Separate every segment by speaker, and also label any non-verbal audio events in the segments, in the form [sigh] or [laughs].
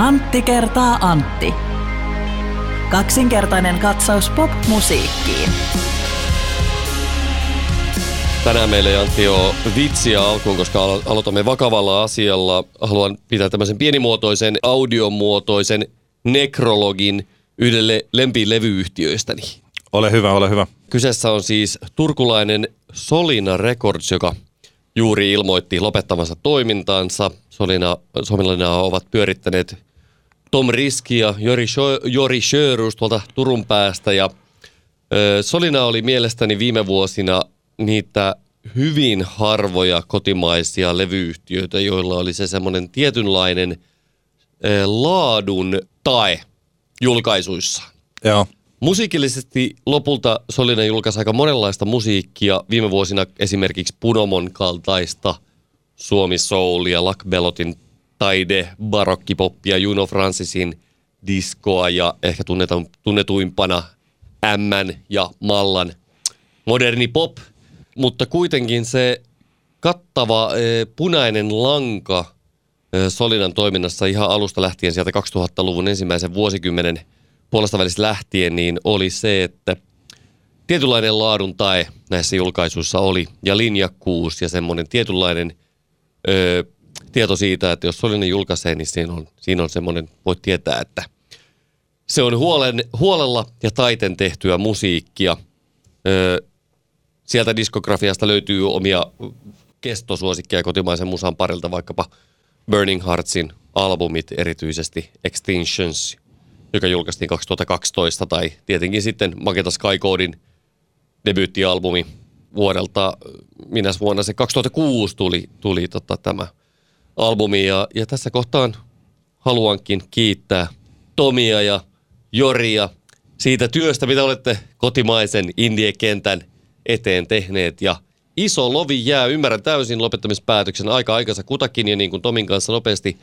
Speaker 1: Antti kertaa Antti. Kaksinkertainen katsaus pop-musiikkiin.
Speaker 2: Tänään meillä ei Antti ole vitsiä alkuun, koska alo- aloitamme vakavalla asialla. Haluan pitää tämmöisen pienimuotoisen, audiomuotoisen nekrologin yhdelle lempilevyyhtiöistäni.
Speaker 3: Ole hyvä, ole hyvä.
Speaker 2: Kyseessä on siis turkulainen Solina Records, joka juuri ilmoitti lopettavansa toimintaansa. Solina, Solina ovat pyörittäneet Tom Riski ja Jori, Scho- Jori Sjörus tuolta Turun päästä. Ja, ö, Solina oli mielestäni viime vuosina niitä hyvin harvoja kotimaisia levyyhtiöitä, joilla oli se semmoinen tietynlainen ö, laadun tae julkaisuissa.
Speaker 3: Joo.
Speaker 2: Musiikillisesti lopulta Solina julkaisi aika monenlaista musiikkia. Viime vuosina esimerkiksi Punomon kaltaista Suomi Soulia, Luck Bellotin taide, barokkipoppia, Juno Francisin diskoa ja ehkä tunnetu, tunnetuimpana M ja Mallan moderni pop. Mutta kuitenkin se kattava eh, punainen lanka eh, Solinan toiminnassa ihan alusta lähtien sieltä 2000-luvun ensimmäisen vuosikymmenen puolesta välissä lähtien, niin oli se, että tietynlainen laadun tae näissä julkaisuissa oli ja linjakkuus ja semmoinen tietynlainen ö, tieto siitä, että jos Solinen julkaisee, niin siinä on, siinä on semmoinen, voit tietää, että se on huolen, huolella ja taiten tehtyä musiikkia. Ö, sieltä diskografiasta löytyy omia kestosuosikkeja kotimaisen musan parilta, vaikkapa Burning Heartsin albumit, erityisesti Extinctions, joka julkaistiin 2012, tai tietenkin sitten Magenta Sky Codein debyyttialbumi vuodelta, minä vuonna se 2006 tuli, tuli tota, tämä albumi, ja, ja tässä kohtaan haluankin kiittää Tomia ja Joria siitä työstä, mitä olette kotimaisen indie-kentän eteen tehneet, ja iso lovi jää, ymmärrän täysin lopettamispäätöksen aika aikansa kutakin, ja niin kuin Tomin kanssa nopeasti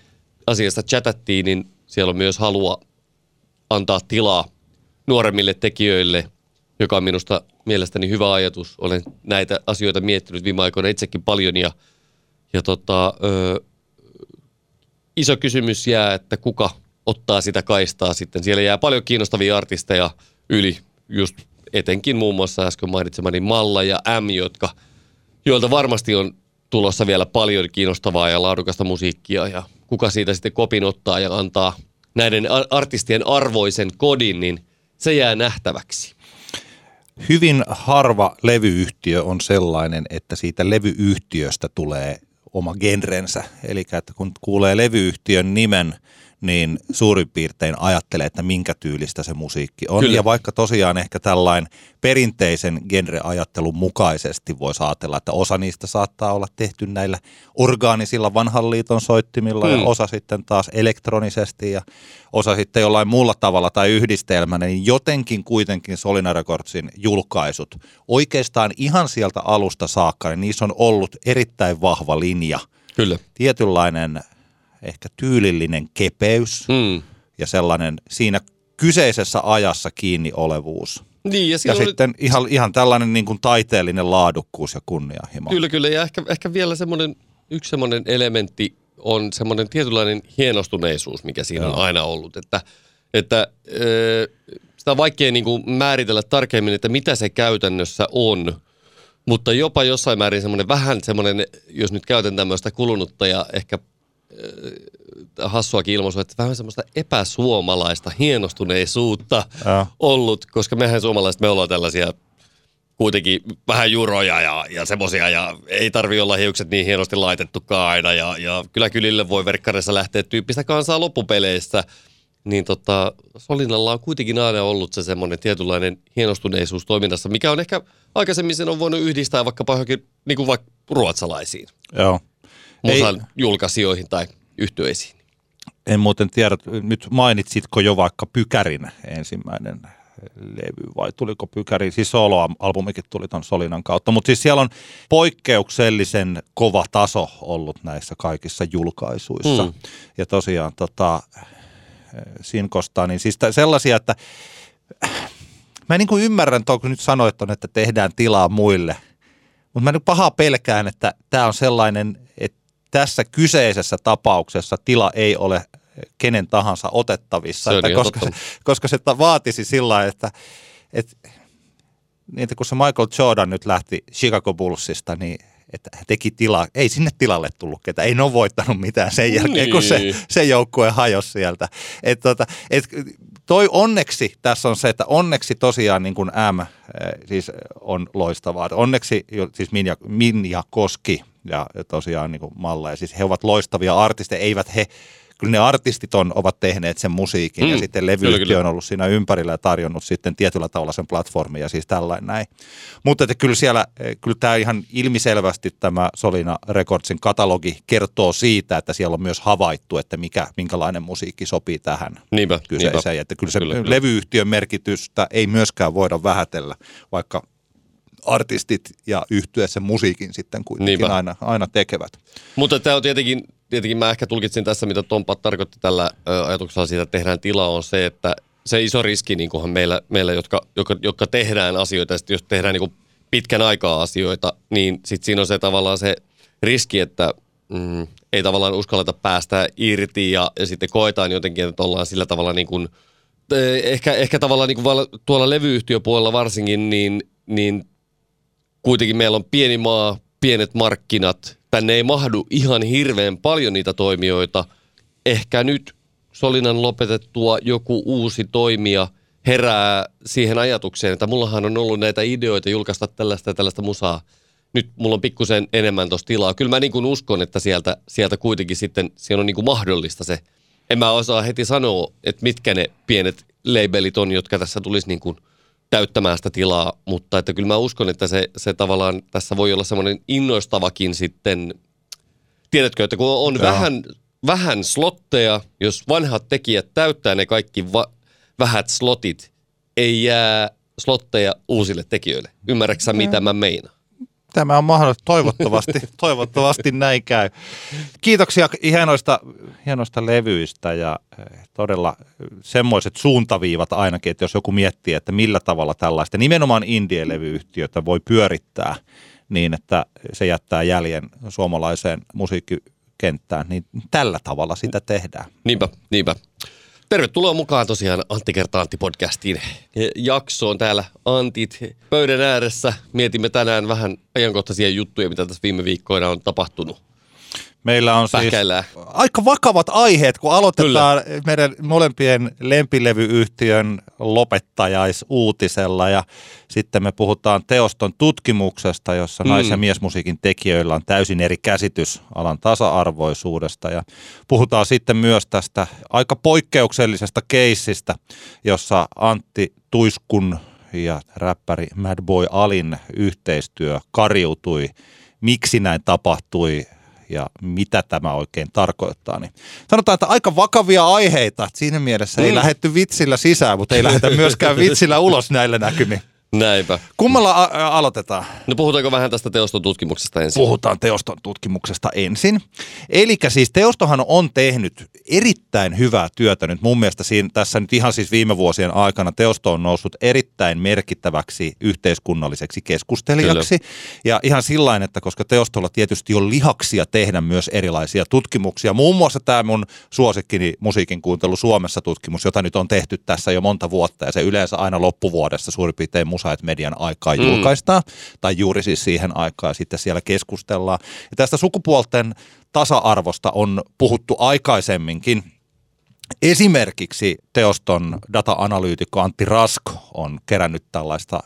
Speaker 2: asiasta chatattiin, niin siellä on myös halua antaa tilaa nuoremmille tekijöille, joka on minusta mielestäni hyvä ajatus. Olen näitä asioita miettinyt viime aikoina itsekin paljon ja, ja tota, ö, iso kysymys jää, että kuka ottaa sitä kaistaa sitten. Siellä jää paljon kiinnostavia artisteja yli, just etenkin muun muassa äsken mainitsemani Malla ja M, jotka, joilta varmasti on tulossa vielä paljon kiinnostavaa ja laadukasta musiikkia ja kuka siitä sitten kopin ottaa ja antaa näiden artistien arvoisen kodin, niin se jää nähtäväksi.
Speaker 3: Hyvin harva levyyhtiö on sellainen, että siitä levyyhtiöstä tulee oma genrensä. Eli että kun kuulee levyyhtiön nimen, niin suurin piirtein ajattelee, että minkä tyylistä se musiikki on.
Speaker 2: Kyllä.
Speaker 3: Ja vaikka tosiaan ehkä tällainen perinteisen genreajattelun mukaisesti voisi ajatella, että osa niistä saattaa olla tehty näillä orgaanisilla vanhan liiton soittimilla
Speaker 2: Hmm.
Speaker 3: ja osa sitten taas elektronisesti ja osa sitten jollain muulla tavalla tai yhdistelmänä, niin jotenkin kuitenkin Solina Recordsin julkaisut oikeastaan ihan sieltä alusta saakka, niin niissä on ollut erittäin vahva linja.
Speaker 2: Kyllä.
Speaker 3: Tietynlainen ehkä tyylillinen kepeys
Speaker 2: Mm.
Speaker 3: ja sellainen siinä kyseisessä ajassa kiinni olevuus.
Speaker 2: Niin, ja,
Speaker 3: Ja
Speaker 2: oli,
Speaker 3: sitten ihan, ihan tällainen niin kuin taiteellinen laadukkuus ja kunnianhimo.
Speaker 2: kyllä, kyllä, ja ehkä, ehkä vielä semmoinen, yksi semmoinen elementti on semmoinen tietynlainen hienostuneisuus, mikä siinä on
Speaker 3: Joo.
Speaker 2: aina ollut, että, että ö, sitä on vaikea niin kuin määritellä tarkemmin, että mitä se käytännössä on, mutta jopa jossain määrin semmoinen vähän semmoinen, jos nyt käytän tämmöistä kulunutta ja ehkä hassuakin ilmaisua, että vähän semmoista epäsuomalaista hienostuneisuutta
Speaker 3: Joo.
Speaker 2: ollut, koska mehän suomalaiset, me ollaan tällaisia kuitenkin vähän juroja ja, ja semmosia ja ei tarvi olla hiukset niin hienosti laitettukaan aina ja, ja kyllä kylille voi verkkareissa lähteä tyyppistä kansaa loppupeleissä. Niin tota, Solinalla on kuitenkin aina ollut se semmoinen tietynlainen hienostuneisuus toiminnassa, mikä on ehkä aikaisemmin sen on voinut yhdistää vaikkapa johonkin niin kuin vaikka ruotsalaisiin
Speaker 3: Joo. Ei-
Speaker 2: musan julkaisijoihin tai yhtyeisiin.
Speaker 3: En muuten tiedä, nyt mainitsitko jo vaikka Pykärin ensimmäinen levy vai tuliko Pykäri, siis soloalbumikin tuli ton Solinan kautta, mutta siis siellä on poikkeuksellisen kova taso ollut näissä kaikissa julkaisuissa.
Speaker 2: Hmm.
Speaker 3: Ja tosiaan tota, Sinkostaa, niin siis sellaisia, että mä en niin kuin ymmärrän, tuo, kun nyt sanoit että tehdään tilaa muille, mutta mä nyt pahaa pelkään, että tämä on sellainen, tässä kyseisessä tapauksessa tila ei ole kenen tahansa otettavissa.
Speaker 2: Se
Speaker 3: että koska, se, koska se vaatisi sillä että, että, niin, että kun se Michael Jordan nyt lähti Chicago Bullsista, niin että hän teki tilaa, ei sinne tilalle tullut ketä, ei ne ole voittanut mitään sen jälkeen, niin. kun se,
Speaker 2: Niin.
Speaker 3: se joukkue hajosi sieltä. Et tota, et toi onneksi tässä on se, että onneksi tosiaan niin kuin M äh, siis on loistavaa. Onneksi siis Minja, Minja Koski ja tosiaan niin kuin Malla, ja siis he ovat loistavia artisteja, eivät he Kyllä ne artistit on, ovat tehneet sen musiikin mm, ja sitten levyyhtiö on ollut siinä ympärillä ja tarjonnut sitten tietyllä tavalla sen platformin ja siis tällainen näin. Mutta että kyllä siellä, kyllä tämä ihan ilmiselvästi tämä Solina Recordsin katalogi kertoo siitä, että siellä on myös havaittu, että mikä, minkälainen musiikki sopii tähän
Speaker 2: Niinpä,
Speaker 3: kyseiseen.
Speaker 2: niinpä.
Speaker 3: Että kyllä se
Speaker 2: Kyllä,
Speaker 3: kyllä,
Speaker 2: kyllä.
Speaker 3: levyyhtiön merkitystä ei myöskään voida vähätellä, vaikka artistit ja yhtyä sen musiikin sitten kuitenkin
Speaker 2: Niinpä.
Speaker 3: aina, aina tekevät.
Speaker 2: Mutta tämä on tietenkin, tietenkin mä ehkä tulkitsin tässä, mitä Tompa tarkoitti tällä ajatuksella siitä, että tehdään tilaa, on se, että se iso riski niin kunhan meillä, meillä jotka, jotka, jotka tehdään asioita, ja jos tehdään niin pitkän aikaa asioita, niin sitten siinä on se tavallaan se riski, että mm, ei tavallaan uskalleta päästä irti ja, ja sitten koetaan jotenkin, että ollaan sillä tavalla niin kuin, eh, ehkä, ehkä tavallaan niin kuin tuolla levyyhtiöpuolella varsinkin, niin, niin kuitenkin meillä on pieni maa, pienet markkinat. Tänne ei mahdu ihan hirveän paljon niitä toimijoita. Ehkä nyt Solinan lopetettua joku uusi toimija herää siihen ajatukseen, että mullahan on ollut näitä ideoita julkaista tällaista ja tällaista musaa. Nyt mulla on pikkusen enemmän tuossa tilaa. Kyllä mä niin kuin uskon, että sieltä, sieltä kuitenkin sitten siellä on niin kuin mahdollista se. En mä osaa heti sanoa, että mitkä ne pienet labelit on, jotka tässä tulisi niin kuin täyttämään sitä tilaa, mutta että kyllä mä uskon, että se, se tavallaan tässä voi olla semmoinen innoistavakin sitten, tiedätkö, että kun on
Speaker 3: Joo.
Speaker 2: vähän, vähän slotteja, jos vanhat tekijät täyttää ne kaikki va- vähät slotit, ei jää slotteja uusille tekijöille. Ymmärrätkö mitä mä meinaan?
Speaker 3: Tämä on mahdollista. Toivottavasti, [laughs] toivottavasti näin käy. Kiitoksia hienoista, hienoista levyistä ja eh, todella semmoiset suuntaviivat ainakin, että jos joku miettii, että millä tavalla tällaista nimenomaan indie-levyyhtiötä voi pyörittää niin, että se jättää jäljen suomalaiseen musiikkikenttään, niin tällä tavalla sitä tehdään.
Speaker 2: Niinpä, niinpä. Tervetuloa mukaan tosiaan Antti kertaa Antti podcastiin jaksoon täällä Antit pöydän ääressä. Mietimme tänään vähän ajankohtaisia juttuja, mitä tässä viime viikkoina on tapahtunut.
Speaker 3: Meillä on siis
Speaker 2: Pähkäillään.
Speaker 3: aika vakavat aiheet, kun aloitetaan Kyllä. meidän molempien lempilevyyhtiön lopettajaisuutisella ja sitten me puhutaan teoston tutkimuksesta, jossa mm. nais- ja miesmusiikin tekijöillä on täysin eri käsitys alan tasa-arvoisuudesta ja puhutaan sitten myös tästä aika poikkeuksellisesta keissistä, jossa Antti Tuiskun ja räppäri Mad Boy Alin yhteistyö kariutui. Miksi näin tapahtui, ja mitä tämä oikein tarkoittaa. Niin sanotaan, että aika vakavia aiheita. Siinä mielessä mm. ei lähetty vitsillä sisään, mutta ei lähetä myöskään vitsillä ulos näillä näkymin.
Speaker 2: Näinpä.
Speaker 3: Kummalla a- aloitetaan?
Speaker 2: No puhutaanko vähän tästä teoston tutkimuksesta ensin?
Speaker 3: Puhutaan teoston tutkimuksesta ensin. Eli siis teostohan on tehnyt erittäin hyvää työtä nyt. Mun mielestä siinä, tässä nyt ihan siis viime vuosien aikana teosto on noussut erittäin merkittäväksi yhteiskunnalliseksi keskustelijaksi. Kyllä. Ja ihan sillain, että koska teostolla tietysti on lihaksia tehdä myös erilaisia tutkimuksia. Muun muassa tämä mun suosikkini musiikin kuuntelu Suomessa tutkimus, jota nyt on tehty tässä jo monta vuotta. Ja se yleensä aina loppuvuodessa suurin piirtein Musa et Median aikaa
Speaker 2: Mm.
Speaker 3: julkaistaan. Tai juuri siis siihen aikaan sitten siellä keskustellaan. Ja tästä sukupuolten tasa-arvosta on puhuttu aikaisemminkin. Esimerkiksi teoston data-analyytikko Antti Rasko on kerännyt tällaista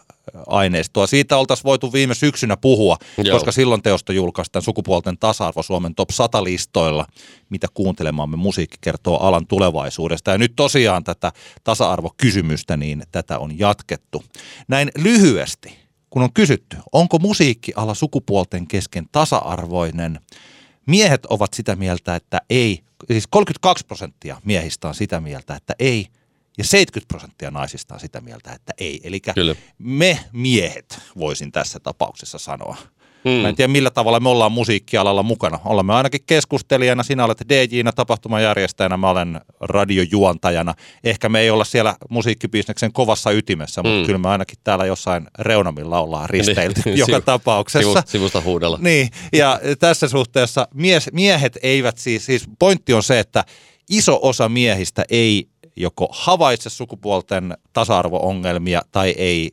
Speaker 3: aineistoa. Siitä oltaisiin voitu viime syksynä puhua,
Speaker 2: Joo.
Speaker 3: Koska silloin teosto julkaistaan sukupuolten tasa-arvo Suomen top 100 listoilla, mitä kuuntelemaamme musiikki kertoo alan tulevaisuudesta. Ja nyt tosiaan tätä tasa-arvokysymystä, niin tätä on jatkettu. Näin lyhyesti, kun on kysytty, onko musiikkiala sukupuolten kesken tasa-arvoinen, miehet ovat sitä mieltä, että ei, siis 32 prosenttia miehistä on sitä mieltä, että ei, ja 70 prosenttia naisista on sitä mieltä, että ei. Eli
Speaker 2: Kyllä.
Speaker 3: me miehet, voisin tässä tapauksessa sanoa.
Speaker 2: Mm.
Speaker 3: Mä en tiedä millä tavalla me ollaan musiikkialalla mukana. Olemme ainakin keskustelijana, sinä olet DJ-nä, tapahtumajärjestäjänä, mä olen radiojuontajana. Ehkä me ei olla siellä musiikkibisneksen kovassa ytimessä, mutta
Speaker 2: Mm.
Speaker 3: kyllä me ainakin täällä jossain reunamilla ollaan risteilty
Speaker 2: Niin, [laughs]
Speaker 3: joka
Speaker 2: sivu-
Speaker 3: tapauksessa.
Speaker 2: Sivu, sivusta huudella.
Speaker 3: Niin, ja tässä suhteessa mies, miehet eivät siis, siis pointti on se, että iso osa miehistä ei joko havaitse sukupuolten tasa-arvo-ongelmia tai ei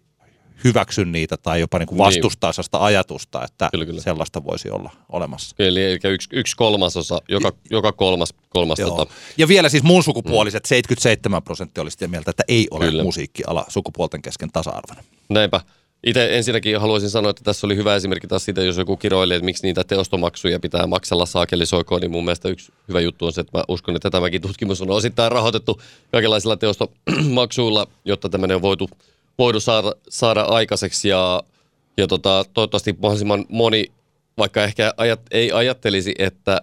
Speaker 3: hyväksy niitä tai jopa niin kuin
Speaker 2: Niin.
Speaker 3: vastustaa sellaista ajatusta, että
Speaker 2: Kyllä, kyllä.
Speaker 3: sellaista voisi olla olemassa.
Speaker 2: Eli, eli yksi, yksi kolmasosa, joka, joka kolmas, kolmas
Speaker 3: Joo.
Speaker 2: tota,
Speaker 3: Ja vielä siis mun sukupuoliset, 77 prosenttia oli sitä mieltä, että ei ole
Speaker 2: Kyllä.
Speaker 3: musiikkiala sukupuolten kesken tasa-arvoinen.
Speaker 2: Näinpä. Itse ensinnäkin haluaisin sanoa, että tässä oli hyvä esimerkki taas siitä, jos joku kiroilee, että miksi niitä teostomaksuja pitää maksella saakelisoikoon, niin mun mielestä yksi hyvä juttu on se, että mä uskon, että tämäkin tutkimus on osittain rahoitettu kaikenlaisilla teostomaksuilla, jotta tämmöinen on voitu, voitu saada, saada aikaiseksi ja, ja tota, toivottavasti mahdollisimman moni, vaikka ehkä ajat, ei ajattelisi, että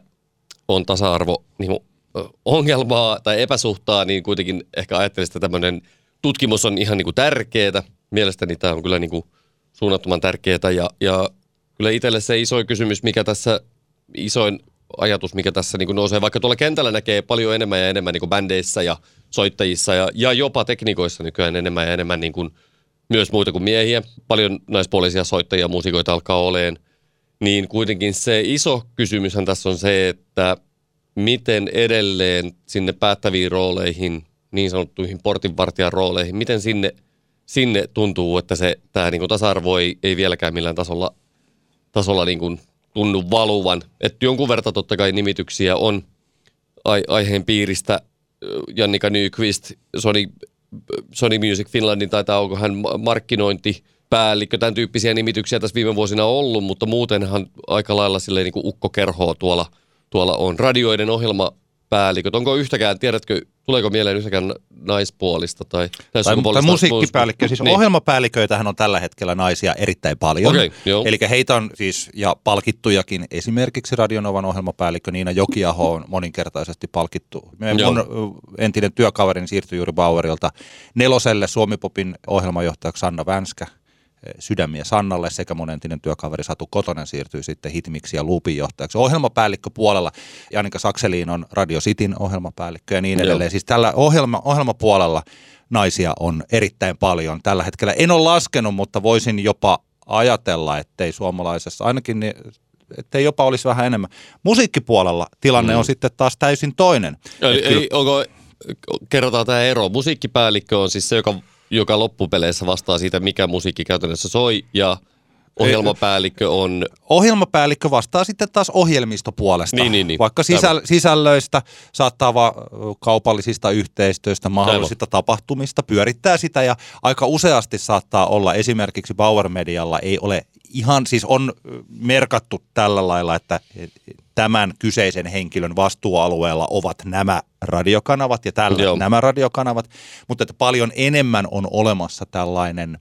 Speaker 2: on tasa-arvo niin ongelmaa tai epäsuhtaa, niin kuitenkin ehkä ajattelisi, että tämmöinen tutkimus on ihan niin kuin tärkeää. Mielestäni tämä on kyllä niin kuin suunnattoman tärkeää ja, ja kyllä itselle se isoin kysymys, mikä tässä, isoin ajatus, mikä tässä niin kuin nousee, vaikka tuolla kentällä näkee paljon enemmän ja enemmän niin kuin bändeissä ja soittajissa ja, ja jopa teknikoissa nykyään enemmän ja enemmän niin kuin myös muita kuin miehiä. Paljon naispuolisia soittajia muusikoita alkaa oleen. Niin kuitenkin se iso kysymyshän tässä on se, että miten edelleen sinne päättäviin rooleihin, niin sanottuihin portinvartijan rooleihin, miten sinne, sinne tuntuu, että se tämä niin tasa-arvo ei, ei vieläkään millään tasolla, tasolla niin kuin tunnu valuvan. Että jonkun verran totta kai nimityksiä on ai- aiheen piiristä. Jannika Nyqvist, Sony, Sony Music Finlandin taitaa, onko hän ma- markkinointipäällikkö, tämän tyyppisiä nimityksiä tässä viime vuosina ollut, mutta muutenhan aika lailla silleen niin kuin ukkokerhoa tuolla, tuolla on. Radioiden ohjelmapäälliköt, onko yhtäkään, tiedätkö, tuleeko mieleen yhtäkään naispuolista tai, tai,
Speaker 3: Tai, tai musiikkipäällikkö, siis
Speaker 2: Niin.
Speaker 3: ohjelmapäälliköitähän on tällä hetkellä naisia erittäin paljon.
Speaker 2: Joo.
Speaker 3: Eli heitä on siis, ja palkittujakin, esimerkiksi Radionovan ohjelmapäällikkö Niina Jokiaho on moninkertaisesti palkittu.
Speaker 2: Joo.
Speaker 3: Mun entinen työkaverini siirtyi juuri Bauerilta neloselle Suomipopin ohjelmajohtajaksi Sanna Vänskä, Sydämiä Sannalle sekä mun entinen työkaveri Satu Kotonen siirtyi sitten Hitmiksi ja Loopin johtajaksi. Ohjelmapäällikkö puolella Janika Sakseliin on Radio Cityn ohjelmapäällikkö ja niin
Speaker 2: Joo.
Speaker 3: edelleen. Siis tällä ohjelma, ohjelmapuolella naisia on erittäin paljon tällä hetkellä. En ole laskenut, mutta voisin jopa ajatella, ettei suomalaisessa, ainakin niin, ettei jopa olisi vähän enemmän. Musiikkipuolella tilanne
Speaker 2: Mm.
Speaker 3: on sitten taas täysin toinen.
Speaker 2: Eli, eli onko, kerrotaan tämä ero. Musiikkipäällikkö on siis se, joka, joka loppupeleissä vastaa siitä, mikä musiikki käytännössä soi, ja ohjelmapäällikkö on...
Speaker 3: ohjelmapäällikkö vastaa sitten taas ohjelmistopuolesta.
Speaker 2: Niin, niin, niin.
Speaker 3: Vaikka sisäl- sisällöistä, saattaa va- kaupallisista yhteistyöstä, mahdollisista tapahtumista, pyörittää sitä ja aika useasti saattaa olla esimerkiksi Bauer Medialla ei ole ihan, siis on merkattu tällä lailla, että tämän kyseisen henkilön vastuualueella ovat nämä radiokanavat ja tällä
Speaker 2: Joo.
Speaker 3: nämä radiokanavat, mutta että paljon enemmän on olemassa tällainen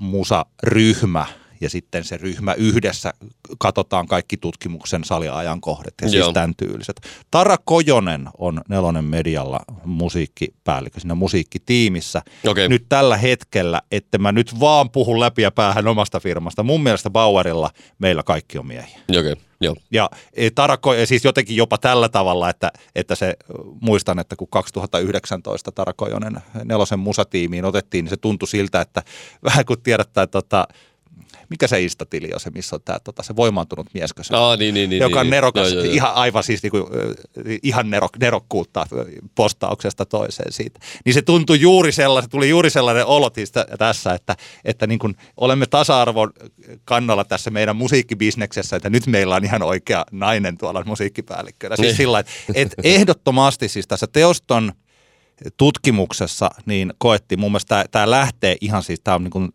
Speaker 3: musaryhmä ja sitten se ryhmä yhdessä katsotaan kaikki tutkimuksen saliajankohdat ja siis
Speaker 2: Joo.
Speaker 3: tämän tyyliset. Tara Kojonen on Nelonen Medialla musiikkipäällikkö siinä musiikkitiimissä.
Speaker 2: Okei.
Speaker 3: Nyt tällä hetkellä, että mä nyt vaan puhun läpi ja päähän omasta firmasta. Mun mielestä Bauerilla meillä kaikki on miehiä.
Speaker 2: Okei, joo.
Speaker 3: Ja e, Tarako, ja siis jotenkin jopa tällä tavalla, että, että se, muistan, että kun 2019 Tarakojonen nelosen musatiimiin otettiin, niin se tuntui siltä, että [laughs] vähän kun tiedättää, että tota, mikä se Insta-tili on se, missä on tämä tota, se voimaantunut mieskö se,
Speaker 2: Aa, niin, niin, niin.
Speaker 3: joka on
Speaker 2: niin,
Speaker 3: nerokas,
Speaker 2: Joo, joo, joo.
Speaker 3: ihan aivan siis niinku, ö, ihan nerok, nerokkuutta postauksesta toiseen siitä. Niin se tuntui juuri sellainen, tuli juuri sellainen olo tä- tässä, että, että niin kuin olemme tasa-arvon kannalla tässä meidän musiikkibisneksessä, että nyt meillä on ihan oikea nainen tuolla musiikkipäällikkönä. Siis
Speaker 2: Niin.
Speaker 3: sillä, että et ehdottomasti siis tässä teoston tutkimuksessa niin koettiin, mun mielestä tämä lähtee ihan siis, tämä on niin kuin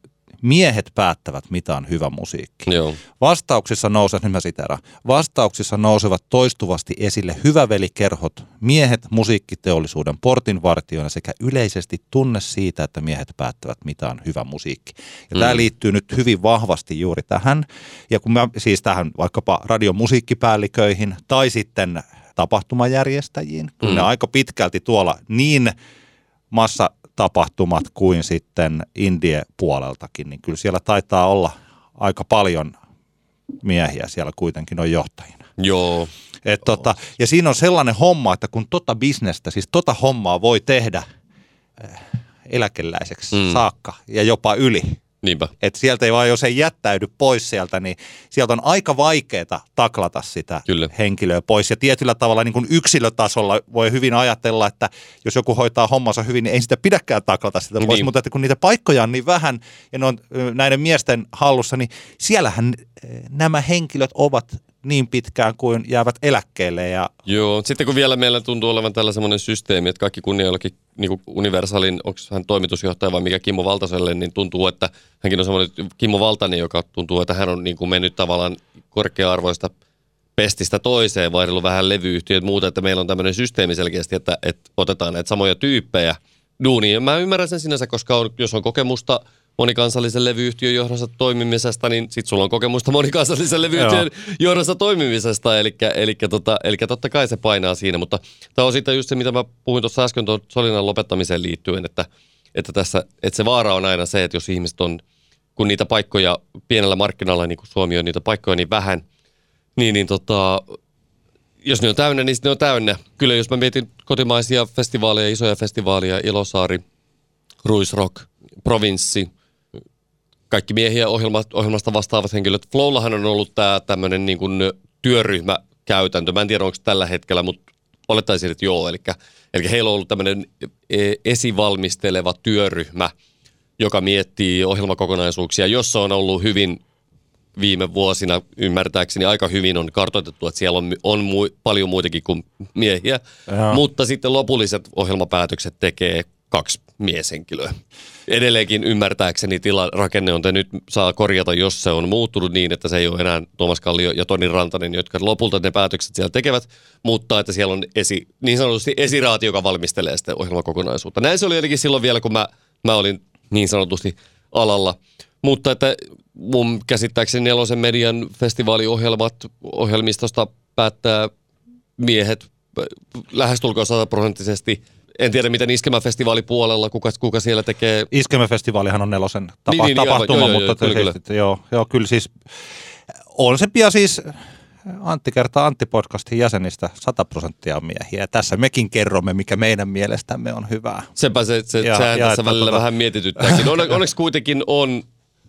Speaker 3: miehet päättävät, mitä on hyvä musiikki.
Speaker 2: Joo.
Speaker 3: Vastauksissa nousee, nyt mä siteeraan, vastauksissa nousevat toistuvasti esille hyvävelikerhot, miehet musiikkiteollisuuden portinvartijoina sekä yleisesti tunne siitä, että miehet päättävät, mitä on hyvä musiikki. Ja mm. tämä liittyy nyt hyvin vahvasti juuri tähän, ja kun mä siis tähän vaikkapa radiomusiikkipäälliköihin tai sitten tapahtumajärjestäjiin, kun
Speaker 2: Mm.
Speaker 3: ne aika pitkälti tuolla niin massa tapahtumat kuin sitten indie-puoleltakin, niin kyllä siellä taitaa olla aika paljon miehiä siellä kuitenkin on johtajina.
Speaker 2: Joo.
Speaker 3: Et tota, ja siinä on sellainen homma, että kun tota bisnestä, siis tota hommaa voi tehdä eh, eläkeläiseksi
Speaker 2: Mm.
Speaker 3: mm. saakka ja jopa yli,
Speaker 2: Niinpä.
Speaker 3: Että sieltä ei vaan, jos ei jättäydy pois sieltä, niin sieltä on aika vaikeaa taklata sitä
Speaker 2: Kyllä.
Speaker 3: henkilöä pois. Ja tietyllä tavalla niin kuin yksilötasolla voi hyvin ajatella, että jos joku hoitaa hommansa hyvin, niin ei sitä pidäkään taklata sitä pois.
Speaker 2: Niin.
Speaker 3: Mutta että kun niitä paikkoja on niin vähän ja ne on näiden miesten hallussa, niin siellähän nämä henkilöt ovat niin pitkään kuin jäävät eläkkeelle. Ja
Speaker 2: Joo, sitten kun vielä meillä tuntuu olevan tällä semmoinen systeemi, että kaikki kunnia jollakin niin Universalin, onko hän toimitusjohtaja vai mikä Kimmo Valtaselle, niin tuntuu, että hänkin on semmoinen Kimmo Valtanen, joka tuntuu, että hän on niin kuin mennyt tavallaan korkea-arvoista pestistä toiseen, vaihdellut vähän levyyhtiöt muuta, että meillä on tämmöinen systeemi selkeästi, että, että otetaan näitä samoja tyyppejä duuniin. Mä ymmärrän sen sinänsä, koska on, jos on kokemusta monikansallisen levyyhtiön johdossa toimimisesta, niin sit sulla on kokemusta monikansallisen levyyhtiön johdossa toimimisesta, eli, eli, tota, eli totta kai se painaa siinä, mutta tämä on sitten just se, mitä mä puhuin tuossa äsken tuon Solinan lopettamiseen liittyen, että, että, tässä, että se vaara on aina se, että jos ihmiset on, kun niitä paikkoja pienellä markkinalla, niin kuin Suomi on niitä paikkoja niin vähän, niin, niin tota, jos ne on täynnä, niin ne on täynnä. Kyllä jos mä mietin kotimaisia festivaaleja, isoja festivaaleja, Ilosaari, Ruisrock, Provinssi, kaikki miehiä ohjelma, ohjelmasta vastaavat henkilöt. Flowllahan on ollut tämä tämmöinen niin kuin työryhmäkäytäntö. Mä en tiedä, onko tällä hetkellä, mutta olettaisin, että joo. Eli, eli heillä on ollut tämmöinen e- esivalmisteleva työryhmä, joka miettii ohjelmakokonaisuuksia, jossa on ollut hyvin viime vuosina ymmärtääkseni aika hyvin on kartoitettu, että siellä on, on mu- paljon muitakin kuin miehiä.
Speaker 3: Joo.
Speaker 2: Mutta sitten lopulliset ohjelmapäätökset tekee kaksi mieshenkilöä. Edelleenkin ymmärtääkseni tila rakenne on, että nyt saa korjata, jos se on muuttunut niin, että se ei ole enää Tuomas Kallio ja Toni Rantanen, jotka lopulta ne päätökset siellä tekevät, mutta että siellä on esi, niin sanotusti esiraati, joka valmistelee sitä ohjelmakokonaisuutta. Näin se oli ainakin silloin vielä, kun mä, mä olin niin sanotusti alalla. Mutta että mun käsittääkseni Nelosen median festivaaliohjelmat ohjelmistosta päättää miehet äh, lähestulkoon sataprosenttisesti. En tiedä, miten Iskelmäfestivaalipuolella, kuka, kuka siellä tekee.
Speaker 3: Iskelmäfestivaalihan on nelosen tapa,
Speaker 2: Niin, niin,
Speaker 3: tapahtuma,
Speaker 2: joo, joo, joo,
Speaker 3: mutta
Speaker 2: kyllä,
Speaker 3: siis,
Speaker 2: kyllä.
Speaker 3: että joo, joo, kyllä siis on se pian siis Antti kertaa Antti podcastin jäsenistä 100 prosenttia on miehiä. Tässä mekin kerromme, mikä meidän mielestämme on hyvää.
Speaker 2: Sepä se, se
Speaker 3: Ja-
Speaker 2: sehän
Speaker 3: ja
Speaker 2: tässä välillä
Speaker 3: tota-
Speaker 2: vähän mietityttääkin. Onne, onneksi kuitenkin on,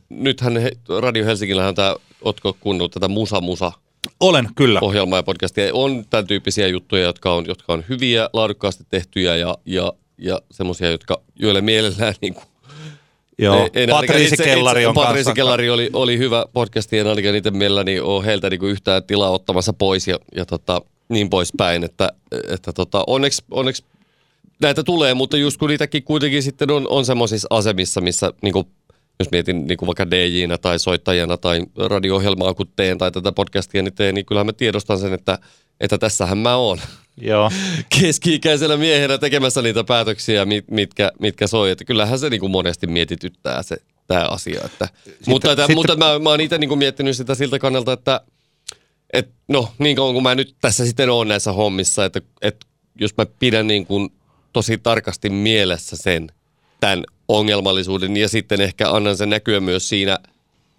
Speaker 2: nythän he, Radio Helsingillä on tämä, ootko kuunnellut tätä Musa Musa
Speaker 3: Olen kyllä.
Speaker 2: ohjelmaa ja podcastia. On tämän tyyppisiä juttuja, jotka on, jotka on hyviä, laadukkaasti tehtyjä ja, ja, ja semmoisia, jotka, joille mielellään niin kuin,
Speaker 3: Joo.
Speaker 2: en
Speaker 3: Patriisi Kellari on
Speaker 2: Patriisi. Kellari oli, oli hyvä podcasti, en ainakaan itse mielelläni ole heiltä niin yhtään tilaa ottamassa pois ja, ja tota, niin poispäin, että, että tota, onneksi, onneksi näitä tulee, mutta just kun niitäkin kuitenkin sitten on, on semmoisissa asemissa, missä niin kuin, jos mietin niin kuin vaikka DJnä tai soittajana tai radio-ohjelmaa kun teen tai tätä podcastia niin teen, niin kyllähän mä tiedostan sen, että, että tässähän mä oon
Speaker 3: Joo. [laughs]
Speaker 2: keski-ikäisenä miehenä tekemässä niitä päätöksiä, mit- mitkä, mitkä soi. Että kyllähän se niin kuin monesti mietityttää se tämä asia. Että, mutta että,
Speaker 3: sitten-
Speaker 2: mutta mä, mä oon itse niin kuin miettinyt sitä siltä kannalta, että et, no niin kauan kuin mä nyt tässä sitten oon näissä hommissa, että, että jos mä pidän niin kuin tosi tarkasti mielessä sen, tämän ongelmallisuuden ja sitten ehkä annan sen näkyä myös siinä,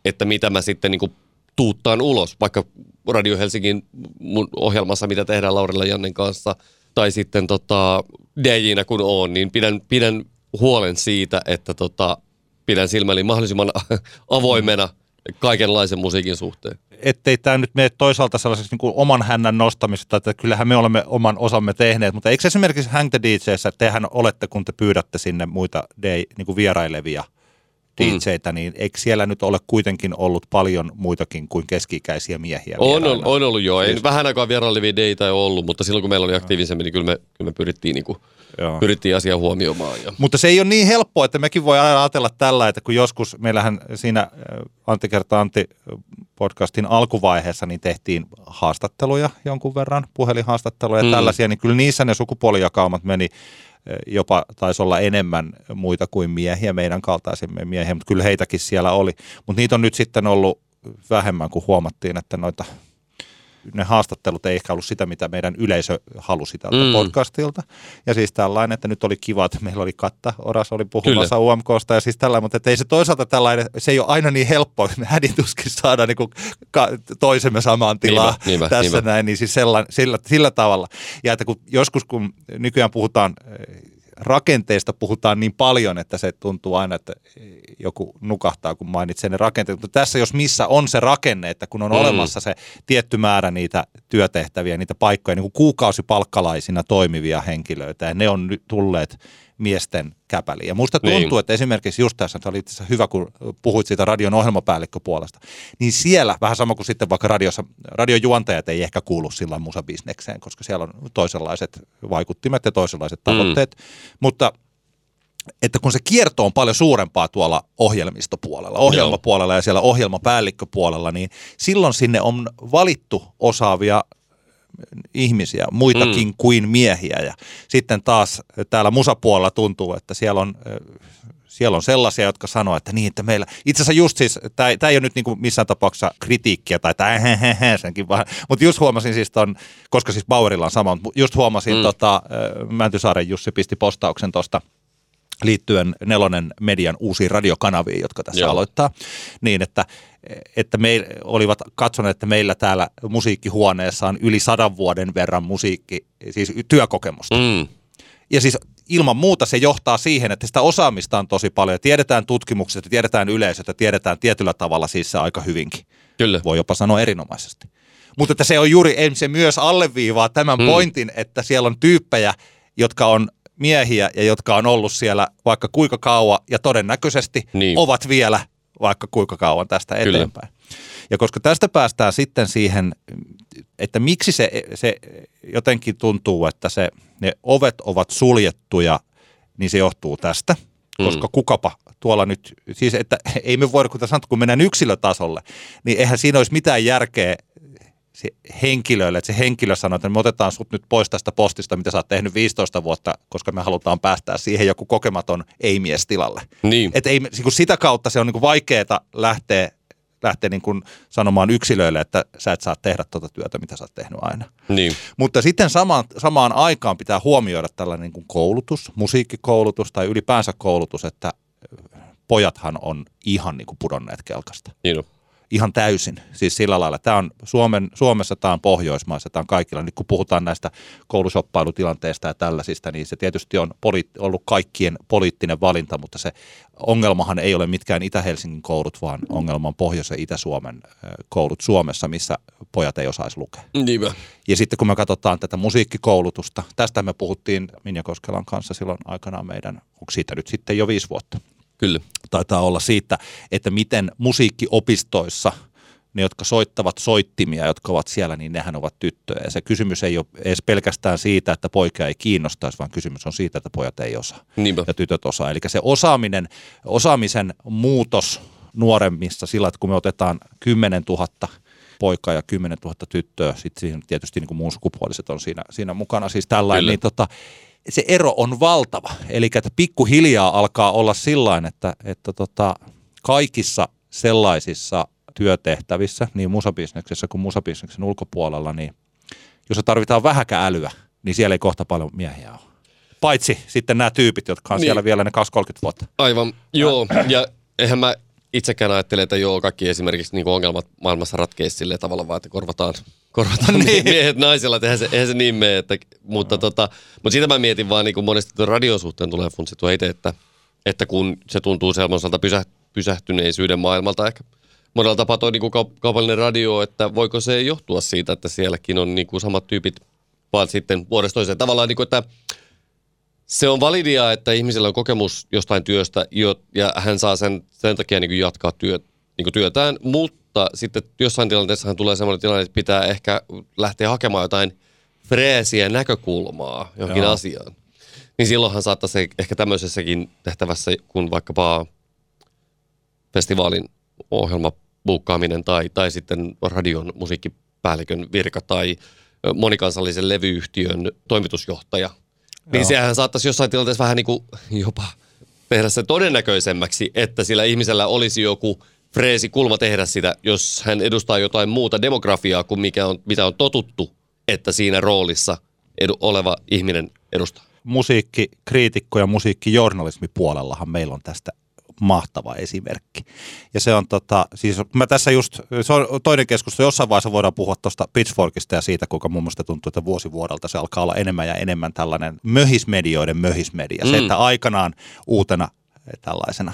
Speaker 2: että mitä mä sitten niin kuin tuuttaan ulos, vaikka Radio Helsingin mun ohjelmassa, mitä tehdään Laurilla Jannen kanssa, tai sitten tota, DJnä kun on, niin pidän, pidän huolen siitä, että tota, pidän silmäni mahdollisimman [laughs] avoimena kaikenlaisen musiikin suhteen.
Speaker 3: ettei tämä nyt mene toisaalta sellaiseksi niin kuin oman hännän nostamista, että kyllähän me olemme oman osamme tehneet, mutta eikö esimerkiksi Hang the DJssä, tehän olette, kun te pyydätte sinne muita DJ, niin kuin vierailevia DJitä, niin eikö siellä nyt ole kuitenkin ollut paljon muitakin kuin keski-ikäisiä miehiä
Speaker 2: On, on, on ollut joo. Ei
Speaker 3: Siis-
Speaker 2: vähän aikaa vierailevia deitä ollut, mutta silloin kun meillä oli aktiivisemmin, niin kyllä me, kyllä me pyrittiin, niin kuin,
Speaker 3: Joo.
Speaker 2: pyrittiin asiaa huomioimaan. Ja.
Speaker 3: Mutta se ei ole niin helppoa, että mekin voi ajatella tällä, että kun joskus meillähän siinä äh, Antti kertaa Antti äh, podcastin alkuvaiheessa niin tehtiin haastatteluja jonkun verran, puhelinhaastatteluja ja
Speaker 2: Mm.
Speaker 3: tällaisia, niin kyllä niissä ne sukupuolijakaumat meni jopa taisi olla enemmän muita kuin miehiä, meidän kaltaisimme miehiä, mutta kyllä heitäkin siellä oli. Mutta niitä on nyt sitten ollut vähemmän, kun huomattiin, että noita ne haastattelut ei ehkä ollut sitä, mitä meidän yleisö halusi tältä
Speaker 2: Mm.
Speaker 3: podcastilta. Ja siis tällainen, että nyt oli kiva, että meillä oli Katta Oras oli puhumassa
Speaker 2: Kyllä.
Speaker 3: UMKsta ja siis tällainen, mutta että ei se toisaalta tällainen, se ei ole aina niin helppoa, [laughs] me hädituskin saada niin kuin ka- toisemme samaan tilaan
Speaker 2: Niinpä,
Speaker 3: tässä
Speaker 2: niinpä.
Speaker 3: näin, niin siis sella, sillä, sillä tavalla. Ja että kun joskus kun nykyään puhutaan rakenteista puhutaan niin paljon, että se tuntuu aina, että joku nukahtaa, kun mainitsee ne rakenteet. Mutta tässä jos missä on se rakenne, että kun on mm. olemassa se tietty määrä niitä työtehtäviä, niitä paikkoja, niin kuin kuukausipalkkalaisina toimivia henkilöitä, ja ne on nyt tulleet miesten käpäliin. Ja musta tuntuu, niin. että esimerkiksi just tässä, se oli itse asiassa hyvä, kun puhuit siitä radion ohjelmapäällikköpuolesta, niin siellä, vähän sama kuin sitten vaikka radiossa, radiojuontajat ei ehkä kuulu sillä musabisnekseen, koska siellä on toisenlaiset vaikuttimet ja toisenlaiset mm. tavoitteet, mm. mutta että kun se kierto on paljon suurempaa tuolla ohjelmistopuolella, ohjelmapuolella ja siellä ohjelmapäällikköpuolella, niin silloin sinne on valittu osaavia ihmisiä, muitakin mm. kuin miehiä. Ja sitten taas täällä musapuolella tuntuu, että siellä on siellä on sellaisia, jotka sanoo, että niin, että meillä, itse asiassa just siis, tämä ei ole nyt niin kuin missään tapauksessa kritiikkiä tai tämä [laughs] senkin vaan, mutta just huomasin siis ton, koska siis Bauerilla on sama, mutta just huomasin, mm. tota, Mäntysaaren Jussi pisti postauksen tuosta liittyen Nelonen median uusiin radiokanaviin, jotka tässä Joo. aloittaa, niin että, että me olivat katsoneet, että meillä täällä musiikkihuoneessa on yli sadan vuoden verran musiikki, siis työkokemusta. Mm. Ja siis ilman muuta se johtaa siihen, että sitä osaamista on tosi paljon. Tiedetään tutkimuksesta, tiedetään yleisöstä, tiedetään tietyllä tavalla siis se aika hyvinkin.
Speaker 2: Kyllä.
Speaker 3: Voi jopa sanoa erinomaisesti. Mutta että se on juuri, se myös alleviivaa tämän mm. pointin, että siellä on tyyppejä, jotka on miehiä ja jotka on ollut siellä vaikka kuinka kauan ja todennäköisesti niin. ovat vielä vaikka kuinka kauan tästä eteenpäin. Kyllä. Ja koska tästä päästään sitten siihen, että miksi se, se jotenkin tuntuu, että se, ne ovet ovat suljettuja, niin se johtuu tästä. Koska mm. kukapa tuolla nyt, siis että ei me voida, kuten sanottu, kun mennään yksilötasolle, niin eihän siinä olisi mitään järkeä se henkilölle, että se henkilö sanoo, että me otetaan sut nyt pois tästä postista, mitä sä oot tehnyt 15 vuotta, koska me halutaan päästää siihen joku kokematon ei-mies tilalle.
Speaker 2: Niin.
Speaker 3: Että ei, niin sitä kautta se on niin vaikeaa lähteä, lähteä niin kuin sanomaan yksilöille, että sä et saa tehdä tuota työtä, mitä sä oot tehnyt aina.
Speaker 2: Niin.
Speaker 3: Mutta sitten samaan, samaan aikaan pitää huomioida tällainen niin kuin koulutus, musiikkikoulutus tai ylipäänsä koulutus, että pojathan on ihan niin kuin pudonneet kelkasta.
Speaker 2: Niin on
Speaker 3: ihan täysin. Siis sillä lailla, tämä on Suomen, Suomessa, tämä on Pohjoismaissa, tämä on kaikilla. Nyt kun puhutaan näistä koulusoppailutilanteista ja tällaisista, niin se tietysti on poli- ollut kaikkien poliittinen valinta, mutta se ongelmahan ei ole mitkään Itä-Helsingin koulut, vaan ongelma on Pohjois- ja Itä-Suomen koulut Suomessa, missä pojat ei osaisi lukea.
Speaker 2: Niinpä.
Speaker 3: Ja sitten kun me katsotaan tätä musiikkikoulutusta, tästä me puhuttiin Minja Koskelan kanssa silloin aikanaan meidän, onko siitä nyt sitten jo viisi vuotta,
Speaker 2: Kyllä.
Speaker 3: Taitaa olla siitä, että miten musiikkiopistoissa ne, jotka soittavat soittimia, jotka ovat siellä, niin nehän ovat tyttöjä. Ja se kysymys ei ole edes pelkästään siitä, että poika ei kiinnostaisi, vaan kysymys on siitä, että pojat ei osaa
Speaker 2: Niinpä.
Speaker 3: ja tytöt osaa. Eli se osaaminen, osaamisen muutos nuoremmissa sillä, että kun me otetaan 10 000 poikaa ja 10 000 tyttöä, sitten siinä tietysti niin kuin muun sukupuoliset on siinä, siinä mukana, siis tällainen, niin tota, se ero on valtava. Eli että pikkuhiljaa alkaa olla sillain, että, että tota, kaikissa sellaisissa työtehtävissä, niin musabisneksessä kuin musabisneksen ulkopuolella, niin jos tarvitaan vähäkä älyä, niin siellä ei kohta paljon miehiä ole. Paitsi sitten nämä tyypit, jotka on niin. siellä vielä ne 2-30 vuotta.
Speaker 2: Aivan, joo. Ja eihän mä itsekään ajattele, että joo, kaikki esimerkiksi niin ongelmat maailmassa ratkeisi sille tavalla vaan, että korvataan, korvataan [laughs] niin. miehet naisilla, eihän se, eihän se niin mene. Että, mutta, no. tota, mutta siitä mä mietin vaan, niin kuin monesti tuon radion suhteen tulee funtsittua itse, että, että kun se tuntuu semmoiselta pysä, pysähtyneisyyden maailmalta ehkä monella tapaa toi niin kaupallinen radio, että voiko se johtua siitä, että sielläkin on niin kuin samat tyypit, vaan sitten vuodesta toiseen tavallaan, niin kuin, että se on validia, että ihmisellä on kokemus jostain työstä ja hän saa sen, sen takia niin jatkaa työt, niin työtään, mutta sitten jossain tilanteessa tulee sellainen tilanne, että pitää ehkä lähteä hakemaan jotain freesiä näkökulmaa johonkin Joo. asiaan. Niin silloinhan saattaisi ehkä tämmöisessäkin tehtävässä, kun vaikkapa festivaalin ohjelma buukkaaminen tai, tai sitten radion musiikkipäällikön virka tai monikansallisen levyyhtiön toimitusjohtaja – niin Joo. sehän saattaisi jossain tilanteessa vähän niin kuin jopa tehdä se todennäköisemmäksi, että sillä ihmisellä olisi joku freesi kulma tehdä sitä, jos hän edustaa jotain muuta demografiaa kuin mikä on, mitä on totuttu, että siinä roolissa edu, oleva ihminen edustaa.
Speaker 3: Musiikkikriitikko ja musiikkijournalismi puolellahan meillä on tästä mahtava esimerkki. Ja se on tota, siis mä tässä just, se on toinen keskustelu, jossain vaiheessa voidaan puhua tuosta Pitchforkista ja siitä, kuinka mun mielestä tuntuu, että vuosi vuodelta se alkaa olla enemmän ja enemmän tällainen möhismedioiden möhismedia. Mm. Se, että aikanaan uutena tällaisena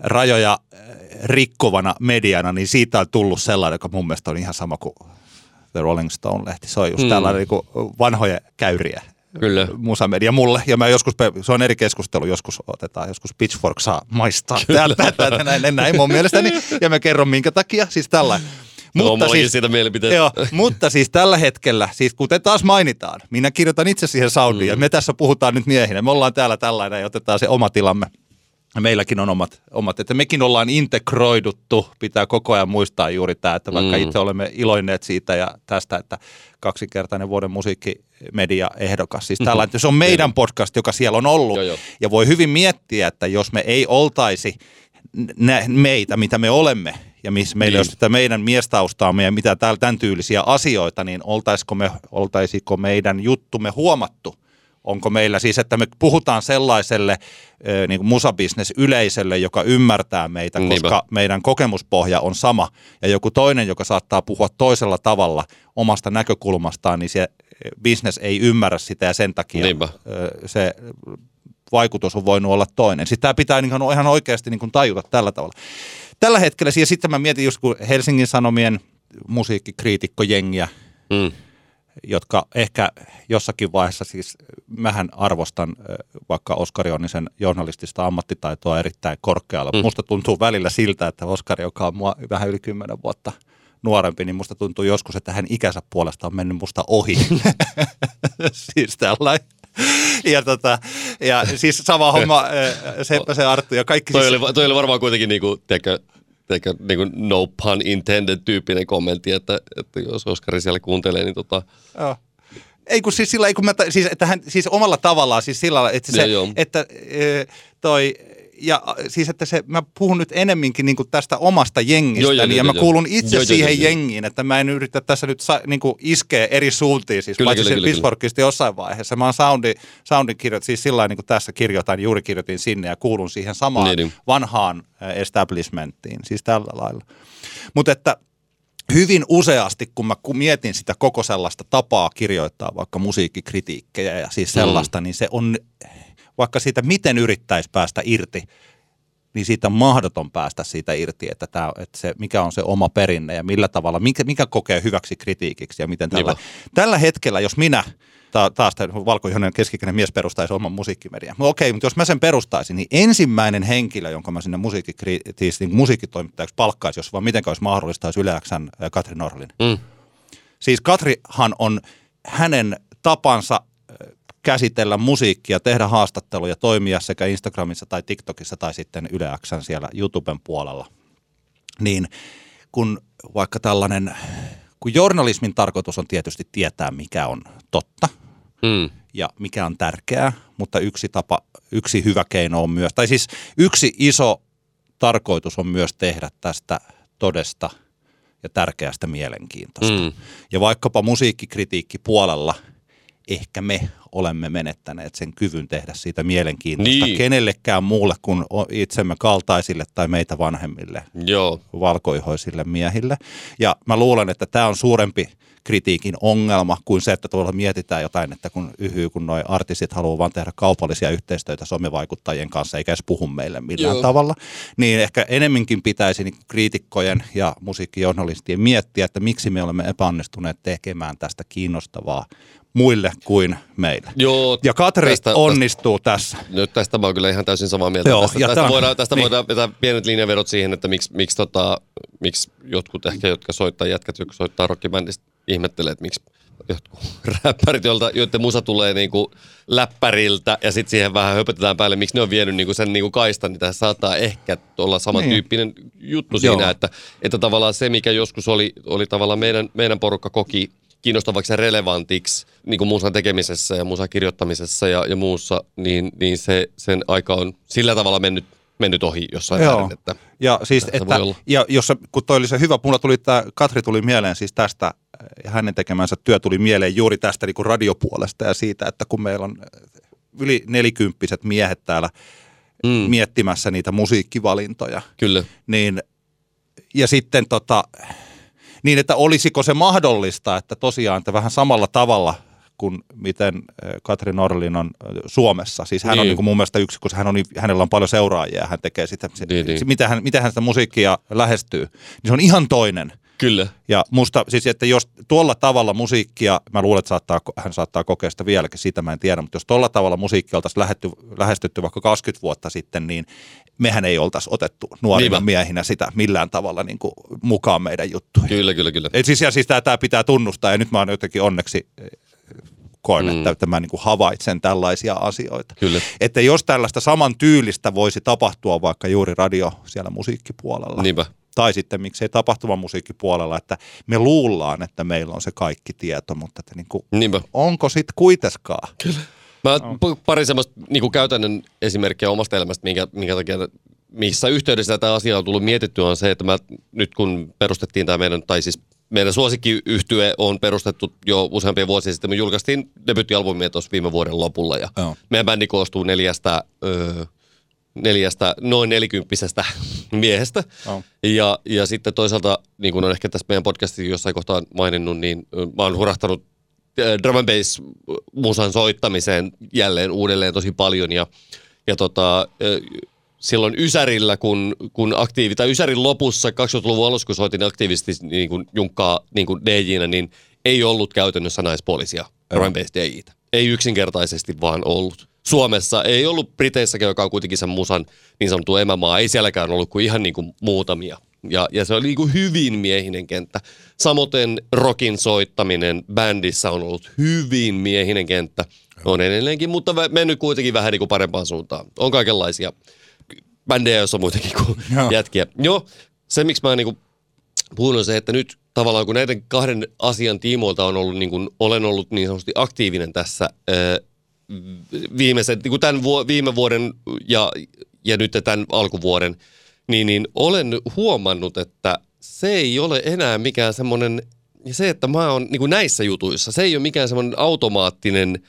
Speaker 3: rajoja eh, rikkovana mediana, niin siitä on tullut sellainen, joka mun mielestä on ihan sama kuin The Rolling Stone-lehti. Se on just mm. tällainen niin vanhoja käyriä
Speaker 2: Kyllä.
Speaker 3: musamedia mulle. Ja mä joskus, se on eri keskustelu, joskus otetaan, joskus Pitchfork saa maistaa täältä, täältä, näin, näin mun mielestäni. Ja mä kerron minkä takia, siis tällä.
Speaker 2: Mutta no, siis, siitä
Speaker 3: joo, mutta siis tällä hetkellä, siis kuten taas mainitaan, minä kirjoitan itse siihen soundiin mm. ja me tässä puhutaan nyt miehinä. Me ollaan täällä tällainen ja otetaan se oma tilamme meilläkin on omat, omat, että mekin ollaan integroiduttu, pitää koko ajan muistaa juuri tämä, että vaikka mm. itse olemme iloinneet siitä ja tästä, että kaksinkertainen vuoden musiikkimedia ehdokas. Siis mm-hmm. tällainen, se on meidän podcast, joka siellä on ollut jo, jo. ja voi hyvin miettiä, että jos me ei oltaisi nä- meitä, mitä me olemme, ja missä meillä niin. olisi tätä meidän miestaustaamme ja mitä täällä tämän tyylisiä asioita, niin oltaisiko, me, oltaisiko meidän juttumme huomattu – Onko meillä siis, että me puhutaan sellaiselle niin kuin musabisnes yleisölle, joka ymmärtää meitä, koska Niinpä. meidän kokemuspohja on sama. Ja joku toinen, joka saattaa puhua toisella tavalla omasta näkökulmastaan, niin se business ei ymmärrä sitä ja sen takia Niinpä. se vaikutus on voinut olla toinen. Sitten tämä pitää niin ihan oikeasti niin kuin tajuta tällä tavalla. Tällä hetkellä, ja sitten mä mietin just kun Helsingin Sanomien musiikkikriitikkojengiä, mm jotka ehkä jossakin vaiheessa, siis mähän arvostan vaikka Oskari Onnisen journalistista ammattitaitoa erittäin korkealla. Mm. Musta tuntuu välillä siltä, että Oskari, joka on mua vähän yli kymmenen vuotta nuorempi, niin musta tuntuu joskus, että hän ikänsä puolesta on mennyt musta ohi. [laughs] siis tällainen. Ja, tota, ja siis sama homma, [laughs] Seppä se Arttu ja kaikki.
Speaker 2: Toi,
Speaker 3: siis...
Speaker 2: oli, toi oli varmaan kuitenkin niinku, tiedätkö, ehkä niin kuin no pun intended tyyppinen kommentti, että, että jos Oskari siellä kuuntelee, niin tota...
Speaker 3: Joo. Ei kun siis sillä, ei kun mä, siis, että hän, siis omalla tavallaan, siis sillä että se, joo, joo. että toi ja siis, että se, mä puhun nyt enemminkin niin kuin tästä omasta jengistä, joo, joo, ja joo, mä joo. kuulun itse joo, siihen joo, jengiin, että mä en yritä tässä nyt sa, niin kuin iskeä eri suuntiin, siis kyllä, paitsi kyllä, Pitchforkista jossain vaiheessa. Mä oon soundi, soundin kirjoit, siis sillä niin kuin tässä kirjoitan, juuri kirjoitin sinne ja kuulun siihen samaan niin, niin. vanhaan establishmenttiin, siis tällä lailla. Mutta että hyvin useasti, kun mä mietin sitä koko sellaista tapaa kirjoittaa vaikka musiikkikritiikkejä ja siis sellaista, mm. niin se on vaikka siitä miten yrittäisi päästä irti, niin siitä on mahdoton päästä siitä irti, että, tämä, että se, mikä on se oma perinne ja millä tavalla, mikä, mikä kokee hyväksi kritiikiksi ja miten tällä, tällä hetkellä, jos minä, ta, taas valkoihoinen keskikäinen mies perustaisi oman musiikkimedian. No okei, mutta jos mä sen perustaisin, niin ensimmäinen henkilö, jonka mä sinne niin musiikkitoimittajaksi palkkaisin, jos vaan miten olisi mahdollista, olisi Yle Xn Katri Norlin. Mm. Siis Katrihan on hänen tapansa käsitellä musiikkia, tehdä haastatteluja, toimia sekä Instagramissa tai TikTokissa tai sitten Yle Xn siellä YouTuben puolella. Niin kun vaikka tällainen, kun journalismin tarkoitus on tietysti tietää, mikä on totta mm. ja mikä on tärkeää, mutta yksi tapa, yksi hyvä keino on myös, tai siis yksi iso tarkoitus on myös tehdä tästä todesta ja tärkeästä mielenkiintoista. Mm. Ja vaikkapa musiikkikritiikki puolella – ehkä me olemme menettäneet sen kyvyn tehdä siitä mielenkiintoista niin. kenellekään muulle kuin itsemme kaltaisille tai meitä vanhemmille
Speaker 2: Joo.
Speaker 3: valkoihoisille miehille. Ja mä luulen, että tämä on suurempi kritiikin ongelma kuin se, että tuolla mietitään jotain, että kun yhyy, kun noi artistit haluaa vaan tehdä kaupallisia yhteistyötä somivaikuttajien kanssa eikä edes puhu meille millään Joo. tavalla, niin ehkä enemminkin pitäisi niin kriitikkojen ja musiikkijournalistien miettiä, että miksi me olemme epäonnistuneet tekemään tästä kiinnostavaa muille kuin meille.
Speaker 2: Joo,
Speaker 3: ja Katri tästä, onnistuu tästä, tässä.
Speaker 2: Nyt tästä mä oon kyllä ihan täysin samaa mieltä. Joo, tästä, ja tästä, tämän, voidaan, tästä niin. voidaan vetää pienet linjaverot siihen, että miksi, miksi, tota, miksi jotkut ehkä, jotka soittaa, jätkät, jotka soittaa rockibändistä, ihmettelee, että miksi jotkut [laughs] räppärit, joilta, joiden musa tulee niinku läppäriltä ja sitten siihen vähän höpötetään päälle, miksi ne on vienyt niinku sen niinku kaistan, niin tässä saattaa ehkä olla samantyyppinen niin. juttu siinä, että, että tavallaan se, mikä joskus oli, oli tavallaan meidän, meidän porukka koki kiinnostavaksi ja relevantiksi niin kuin musan tekemisessä ja musan kirjoittamisessa ja, ja muussa, niin, niin se, sen aika on sillä tavalla mennyt mennyt ohi jossain Joo. määrin. Että
Speaker 3: ja, siis, että, ja jos, kun toi oli se hyvä, mulla tuli tämä, Katri tuli mieleen siis tästä, ja hänen tekemänsä työ tuli mieleen juuri tästä niin kuin radiopuolesta ja siitä, että kun meillä on yli nelikymppiset miehet täällä mm. miettimässä niitä musiikkivalintoja.
Speaker 2: Kyllä.
Speaker 3: Niin, ja sitten tota, niin, että olisiko se mahdollista, että tosiaan että vähän samalla tavalla kuin miten eh, Katri Norlin on eh, Suomessa. Siis hän niin. on niin kuin mun mielestä yksi, kun hän on, hänellä on paljon seuraajia, hän tekee sitä, niin, niin. Miten, hän, miten hän sitä musiikkia lähestyy, niin se on ihan toinen –
Speaker 2: Kyllä.
Speaker 3: Ja musta, siis että jos tuolla tavalla musiikkia, mä luulen, että saattaa, hän saattaa kokea sitä vieläkin, sitä mä en tiedä, mutta jos tuolla tavalla musiikkia oltaisiin lähetty, lähestytty vaikka 20 vuotta sitten, niin mehän ei oltaisi otettu nuorina Niinpä. miehinä sitä millään tavalla niin kuin mukaan meidän juttuihin.
Speaker 2: Kyllä, kyllä, kyllä.
Speaker 3: Et siis, ja siis tämä, tämä pitää tunnustaa, ja nyt mä oon jotenkin onneksi eh, koen, mm. että, että mä niin kuin havaitsen tällaisia asioita.
Speaker 2: Kyllä.
Speaker 3: Että jos tällaista saman tyylistä voisi tapahtua vaikka juuri radio siellä musiikkipuolella,
Speaker 2: Niinpä
Speaker 3: tai sitten miksei tapahtuvan musiikkipuolella, että me luullaan, että meillä on se kaikki tieto, mutta että niin kuin, onko sitten kuitenkaan?
Speaker 2: Kyllä. Mä no. pari semmoista niin kuin käytännön esimerkkiä omasta elämästä, minkä, minkä takia, missä yhteydessä tämä asia on tullut mietittyä, on se, että mä nyt kun perustettiin tämä meidän, tai siis meidän suosikkiyhtye on perustettu jo useampia vuosia sitten. Me julkaistiin debyttialbumia tuossa viime vuoden lopulla ja oh. meidän bändi koostuu neljästä öö, neljästä noin nelikymppisestä [laughs] miehestä. Oh. Ja, ja sitten toisaalta, niin kuin on ehkä tässä meidän podcastissa jossain kohtaa maininnut, niin mä oon hurahtanut drum and bass musan soittamiseen jälleen uudelleen tosi paljon. Ja, ja tota, silloin Ysärillä, kun, kun aktiivi, tai Ysärin lopussa 20-luvun alussa, kun soitin aktiivisesti niin kuin Junkkaa niin kuin DJ-nä, niin ei ollut käytännössä naispuolisia drum and bass DJitä. Ei yksinkertaisesti vaan ollut. Suomessa. Ei ollut Briteissäkin, joka on kuitenkin sen musan niin sanottu emämaa. Ei sielläkään ollut kuin ihan niin kuin muutamia. Ja, ja se oli niin kuin hyvin miehinen kenttä. Samoin rokin soittaminen bändissä on ollut hyvin miehinen kenttä. On edelleenkin, mutta mennyt kuitenkin vähän niin kuin parempaan suuntaan. On kaikenlaisia bändejä, joissa on muitakin kuin [laughs] Joo. jätkiä. Joo, se miksi mä niin kuin puhun on se, että nyt tavallaan kun näiden kahden asian tiimoilta on ollut, niin kuin, olen ollut niin sanotusti aktiivinen tässä viimeisen, niin kuin tämän vu- viime vuoden ja, ja nyt tämän alkuvuoden, niin, niin olen huomannut, että se ei ole enää mikään semmoinen, se, että mä oon niin kuin näissä jutuissa, se ei ole mikään semmoinen automaattinen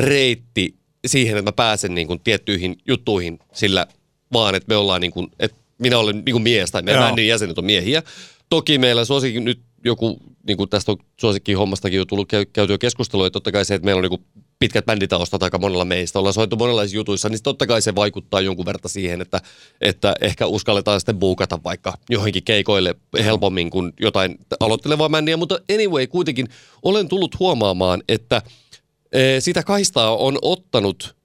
Speaker 2: reitti siihen, että mä pääsen niin kuin tiettyihin juttuihin sillä vaan, että me ollaan niin kuin, että minä olen niin kuin mies tai meidän bändin jäsenet on miehiä. Toki meillä suosikin nyt joku, niin kuin tästä on suosikkiin hommastakin jo tullut käy, käytyä keskustelua, että totta kai se, että meillä on niin kuin pitkät bänditaustat aika monella meistä, ollaan soitu monenlaisissa jutuissa, niin totta kai se vaikuttaa jonkun verran siihen, että, että ehkä uskalletaan sitten buukata vaikka johonkin keikoille helpommin kuin jotain aloittelevaa bändiä, mutta anyway, kuitenkin olen tullut huomaamaan, että e, sitä kaistaa on ottanut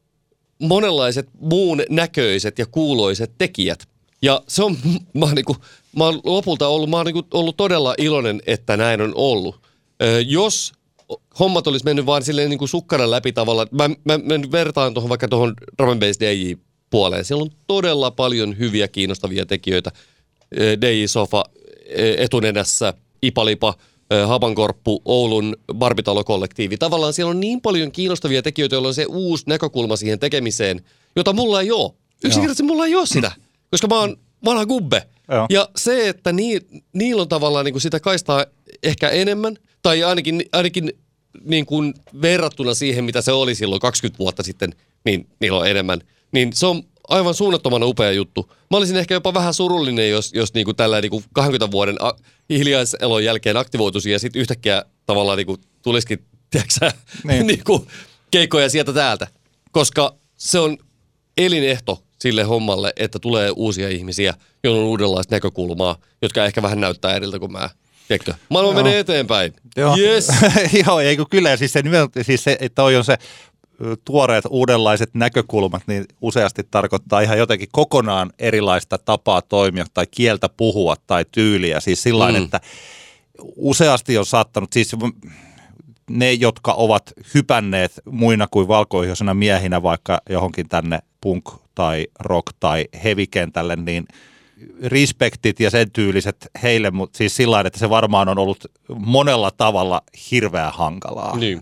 Speaker 2: monenlaiset muun näköiset ja kuuloiset tekijät. Ja se on, [laughs] mä oon, niinku, mä oon lopulta ollut, mä oon niinku ollut todella iloinen, että näin on ollut. Ö, jos hommat olisi mennyt vaan silleen niin kuin sukkana läpi tavalla. Mä, mä, mä vertaan tuohon vaikka tuohon drum bass DJ puoleen. Siellä on todella paljon hyviä kiinnostavia tekijöitä. DJ Sofa etunenässä, Ipalipa, Habankorppu, Oulun Barbitalo-kollektiivi. Tavallaan siellä on niin paljon kiinnostavia tekijöitä, joilla on se uusi näkökulma siihen tekemiseen, jota mulla ei ole. Yksinkertaisesti mulla ei ole sitä, koska mä oon vanha gubbe. Joo. Ja se, että nii, niillä on tavallaan niin kuin sitä kaistaa ehkä enemmän, tai ainakin, ainakin niin kuin verrattuna siihen, mitä se oli silloin 20 vuotta sitten, niin niillä on enemmän. Niin se on aivan suunnattoman upea juttu. Mä olisin ehkä jopa vähän surullinen, jos, jos niin kuin tällä niin kuin 20 vuoden a- hiljaiselon jälkeen aktivoituisi ja sitten yhtäkkiä tavallaan niin [laughs] kuin tulisikin, tiedätkö niin. niin kuin keikkoja sieltä täältä. Koska se on elinehto sille hommalle, että tulee uusia ihmisiä, joilla on uudenlaista näkökulmaa, jotka ehkä vähän näyttää eriltä kuin mä. Tiedätkö? Maailma Joo. menee eteenpäin.
Speaker 3: Joo,
Speaker 2: yes. [laughs]
Speaker 3: Joo eikö kyllä. Siis se, siis se, että toi on se tuoreet uudenlaiset näkökulmat, niin useasti tarkoittaa ihan jotenkin kokonaan erilaista tapaa toimia tai kieltä puhua tai tyyliä. Siis sillä mm. että useasti on saattanut, siis ne, jotka ovat hypänneet muina kuin valkoihoisena miehinä vaikka johonkin tänne punk- tai rock- tai heavy-kentälle, niin – respektit ja sen tyyliset heille, mutta siis sillä että se varmaan on ollut monella tavalla hirveän hankalaa.
Speaker 2: Niin.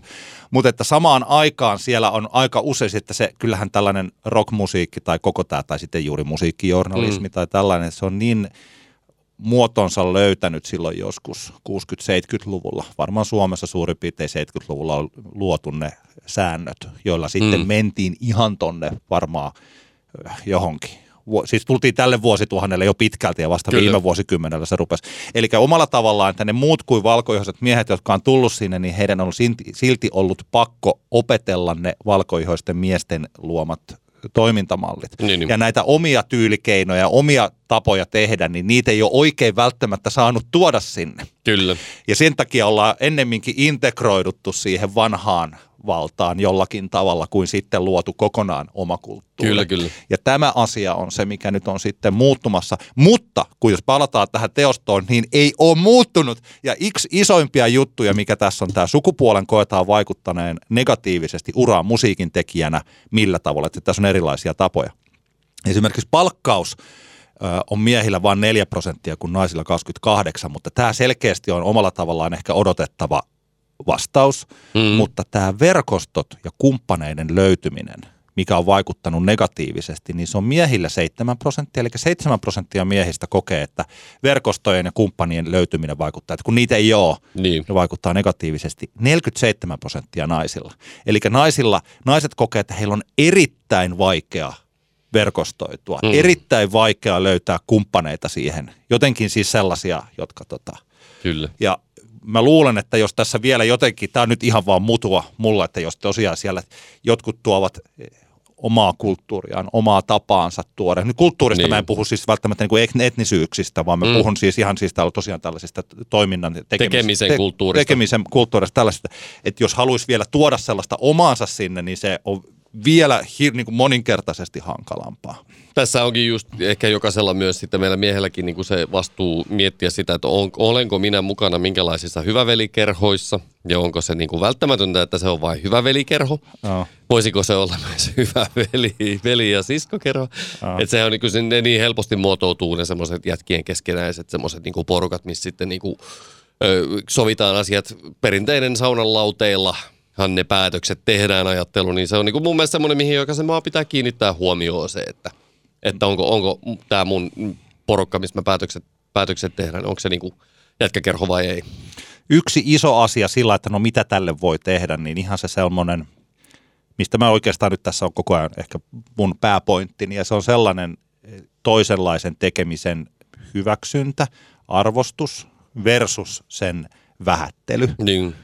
Speaker 3: Mutta että samaan aikaan siellä on aika usein, että se kyllähän tällainen rockmusiikki tai koko tämä tai sitten juuri musiikkijournalismi mm. tai tällainen, se on niin muotonsa löytänyt silloin joskus 60-70-luvulla. Varmaan Suomessa suurin piirtein 70-luvulla on luotu ne säännöt, joilla sitten mm. mentiin ihan tonne varmaan johonkin. Siis tultiin tälle vuosituhannelle jo pitkälti ja vasta
Speaker 2: Kyllä.
Speaker 3: Viime vuosikymmenellä se rupesi. Eli omalla tavallaan, että ne muut kuin valkoihoiset miehet, jotka on tullut sinne, niin heidän on silti, silti ollut pakko opetella ne valkoihoisten miesten luomat toimintamallit.
Speaker 2: Niin, niin.
Speaker 3: Ja näitä omia tyylikeinoja, omia tapoja tehdä, niin niitä ei ole oikein välttämättä saanut tuoda sinne.
Speaker 2: Kyllä.
Speaker 3: Ja sen takia ollaan ennemminkin integroiduttu siihen vanhaan valtaan jollakin tavalla kuin sitten luotu kokonaan oma kulttuuri.
Speaker 2: Kyllä, kyllä.
Speaker 3: Ja tämä asia on se, mikä nyt on sitten muuttumassa. Mutta kun jos palataan tähän teostoon, niin ei ole muuttunut. Ja yksi isoimpia juttuja, mikä tässä on tämä sukupuolen koetaan vaikuttaneen negatiivisesti uraan musiikin tekijänä, millä tavalla, että tässä on erilaisia tapoja. Esimerkiksi palkkaus on miehillä vain 4 prosenttia, kun naisilla 28, mutta tämä selkeästi on omalla tavallaan ehkä odotettava vastaus,
Speaker 2: Mm.
Speaker 3: mutta tämä verkostot ja kumppaneiden löytyminen, mikä on vaikuttanut negatiivisesti, niin se on miehillä 7 prosenttia, eli 7 prosenttia miehistä kokee, että verkostojen ja kumppanien löytyminen vaikuttaa, että kun niitä ei ole,
Speaker 2: Niin.
Speaker 3: ne vaikuttaa negatiivisesti 47 prosenttia naisilla. Eli naisilla, naiset kokee, että heillä on erittäin vaikea verkostoitua,
Speaker 2: mm.
Speaker 3: erittäin vaikea löytää kumppaneita siihen. Jotenkin siis sellaisia, jotka tota,
Speaker 2: Kyllä.
Speaker 3: ja mä luulen, että jos tässä vielä jotenkin, tämä on nyt ihan vaan mutua mulla, että jos tosiaan siellä jotkut tuovat eh, omaa kulttuuriaan, omaa tapaansa tuoda. Nyt kulttuurista
Speaker 2: Niin.
Speaker 3: niin. mä en puhu siis välttämättä niin kuin etnisyyksistä, vaan mä
Speaker 2: Mm.
Speaker 3: puhun siis ihan siis tosiaan tällaisista toiminnan tekemisen,
Speaker 2: Tekemisen kulttuurista.
Speaker 3: Tekemisen kulttuurista tällaista, että jos haluaisi vielä tuoda sellaista omaansa sinne, niin se on vielä hir, niin kuin moninkertaisesti hankalampaa.
Speaker 2: Tässä onkin just ehkä jokaisella myös sitten meillä miehelläkin niin kuin se vastuu miettiä sitä, että on, olenko minä mukana minkälaisissa hyvävelikerhoissa ja onko se niin kuin välttämätöntä, että se on vain hyvävelikerho.
Speaker 3: Joo.
Speaker 2: Voisiko se olla myös [laughs] hyvä veli, veli ja siskokerho? Että sehän on niin kuin, se, ne niin helposti muotoutuu ne semmoiset jätkien keskenäiset semmoiset niin kuin porukat, missä sitten niin kuin, ö, sovitaan asiat perinteinen saunan lauteilla, ne päätökset tehdään ajattelu, niin se on niin kuin mun mielestä semmoinen, mihin jokaisen maa pitää kiinnittää huomioon se, että, että onko, onko tämä mun porukka, missä mä päätökset, päätökset tehdään, onko se niin kuin jätkäkerho vai ei.
Speaker 3: yksi iso asia sillä, että no mitä tälle voi tehdä, niin ihan se semmoinen, mistä mä oikeastaan nyt tässä on koko ajan ehkä mun pääpointtini, ja se on sellainen eh, toisenlaisen tekemisen hyväksyntä, arvostus versus sen vähättely.
Speaker 2: Niin,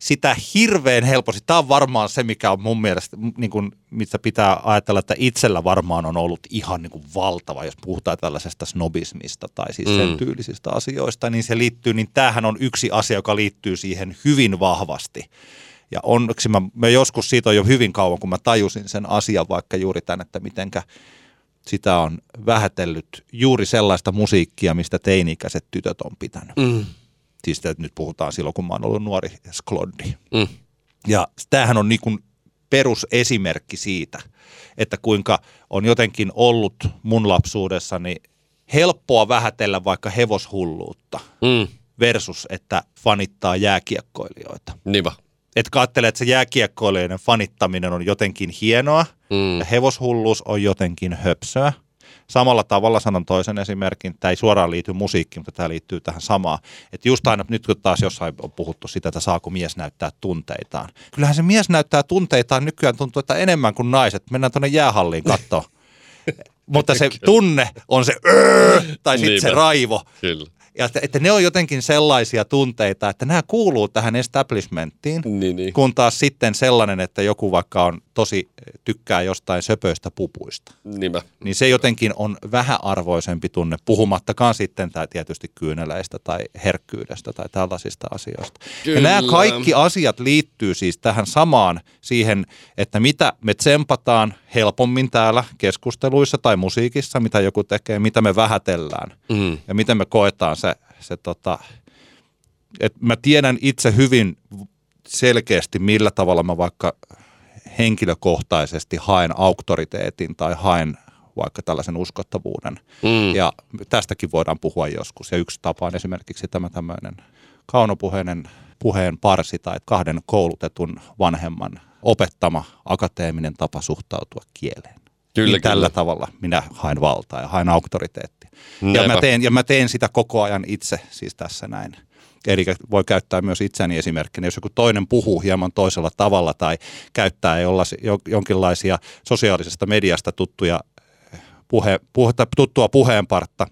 Speaker 3: Sitä hirveän helposti, tämä on varmaan se, mikä on mun mielestä, niin kuin, mistä pitää ajatella, että itsellä varmaan on ollut ihan niin kuin valtava, jos puhutaan tällaisesta snobismista tai siis sen
Speaker 2: Mm.
Speaker 3: tyylisistä asioista, niin se liittyy, niin tämähän on yksi asia, joka liittyy siihen hyvin vahvasti. Ja onneksi mä, mä joskus siitä on jo hyvin kauan, kun mä tajusin sen asian vaikka juuri tämän, että mitenkä sitä on vähätellyt juuri sellaista musiikkia, mistä teini-ikäiset tytöt on pitänyt.
Speaker 2: mm,
Speaker 3: Siis että nyt puhutaan silloin, kun mä oon ollut nuori skloddi.
Speaker 2: mm,
Speaker 3: Ja tämähän on niin kuin perusesimerkki siitä, että kuinka on jotenkin ollut mun lapsuudessani helppoa vähätellä vaikka hevoshulluutta
Speaker 2: mm,
Speaker 3: versus, että fanittaa jääkiekkoilijoita.
Speaker 2: niinpä.
Speaker 3: Että ajattelee, että se jääkiekkoilijoiden fanittaminen on jotenkin hienoa
Speaker 2: Mm,
Speaker 3: ja hevoshulluus on jotenkin höpsöä. Samalla tavalla sanon toisen esimerkin, tämä ei suoraan liity musiikkiin, mutta tämä liittyy tähän samaan. Että just aina nyt kun taas jossain on puhuttu sitä, että saako mies näyttää tunteitaan. Kyllähän se mies näyttää tunteitaan nykyään tuntuu, että enemmän kuin naiset. Mennään tuonne jäähalliin katsoa. [laughs] mutta se tunne on se öö, tai sitten se raivo.
Speaker 2: kyllä.
Speaker 3: Ja että, että ne on jotenkin sellaisia tunteita, että nämä kuuluu tähän establishmenttiin.
Speaker 2: Niin, niin.
Speaker 3: Kun taas sitten sellainen, että joku vaikka on tosi tykkää jostain söpöistä pupuista,
Speaker 2: Niinpä.
Speaker 3: niin se jotenkin on vähäarvoisempi tunne, puhumattakaan sitten tai tietysti kyyneleistä tai herkkyydestä tai tällaisista asioista.
Speaker 2: Kyllä.
Speaker 3: Ja nämä kaikki asiat liittyy siis tähän samaan siihen, että mitä me tsempataan helpommin täällä keskusteluissa tai musiikissa, mitä joku tekee, mitä me vähätellään
Speaker 2: Mm,
Speaker 3: ja miten me koetaan se, se tota, että mä tiedän itse hyvin selkeästi, millä tavalla mä vaikka henkilökohtaisesti haen auktoriteetin tai haen vaikka tällaisen uskottavuuden.
Speaker 2: mm,
Speaker 3: Ja tästäkin voidaan puhua joskus. Ja yksi tapa on esimerkiksi tämä tämmöinen kaunopuheinen puheen parsi tai kahden koulutetun vanhemman opettama akateeminen tapa suhtautua kieleen.
Speaker 2: Kyllä,
Speaker 3: niin tällä
Speaker 2: kyllä.
Speaker 3: tavalla minä haen valtaa ja haen auktoriteettia. Ja mä, teen, ja mä teen sitä koko ajan itse siis tässä näin. Eli voi käyttää myös itseäni esimerkkinä, jos joku toinen puhuu hieman toisella tavalla tai käyttää jonkinlaisia sosiaalisesta mediasta tuttuja puhe, puhe, tuttua puheenpartta,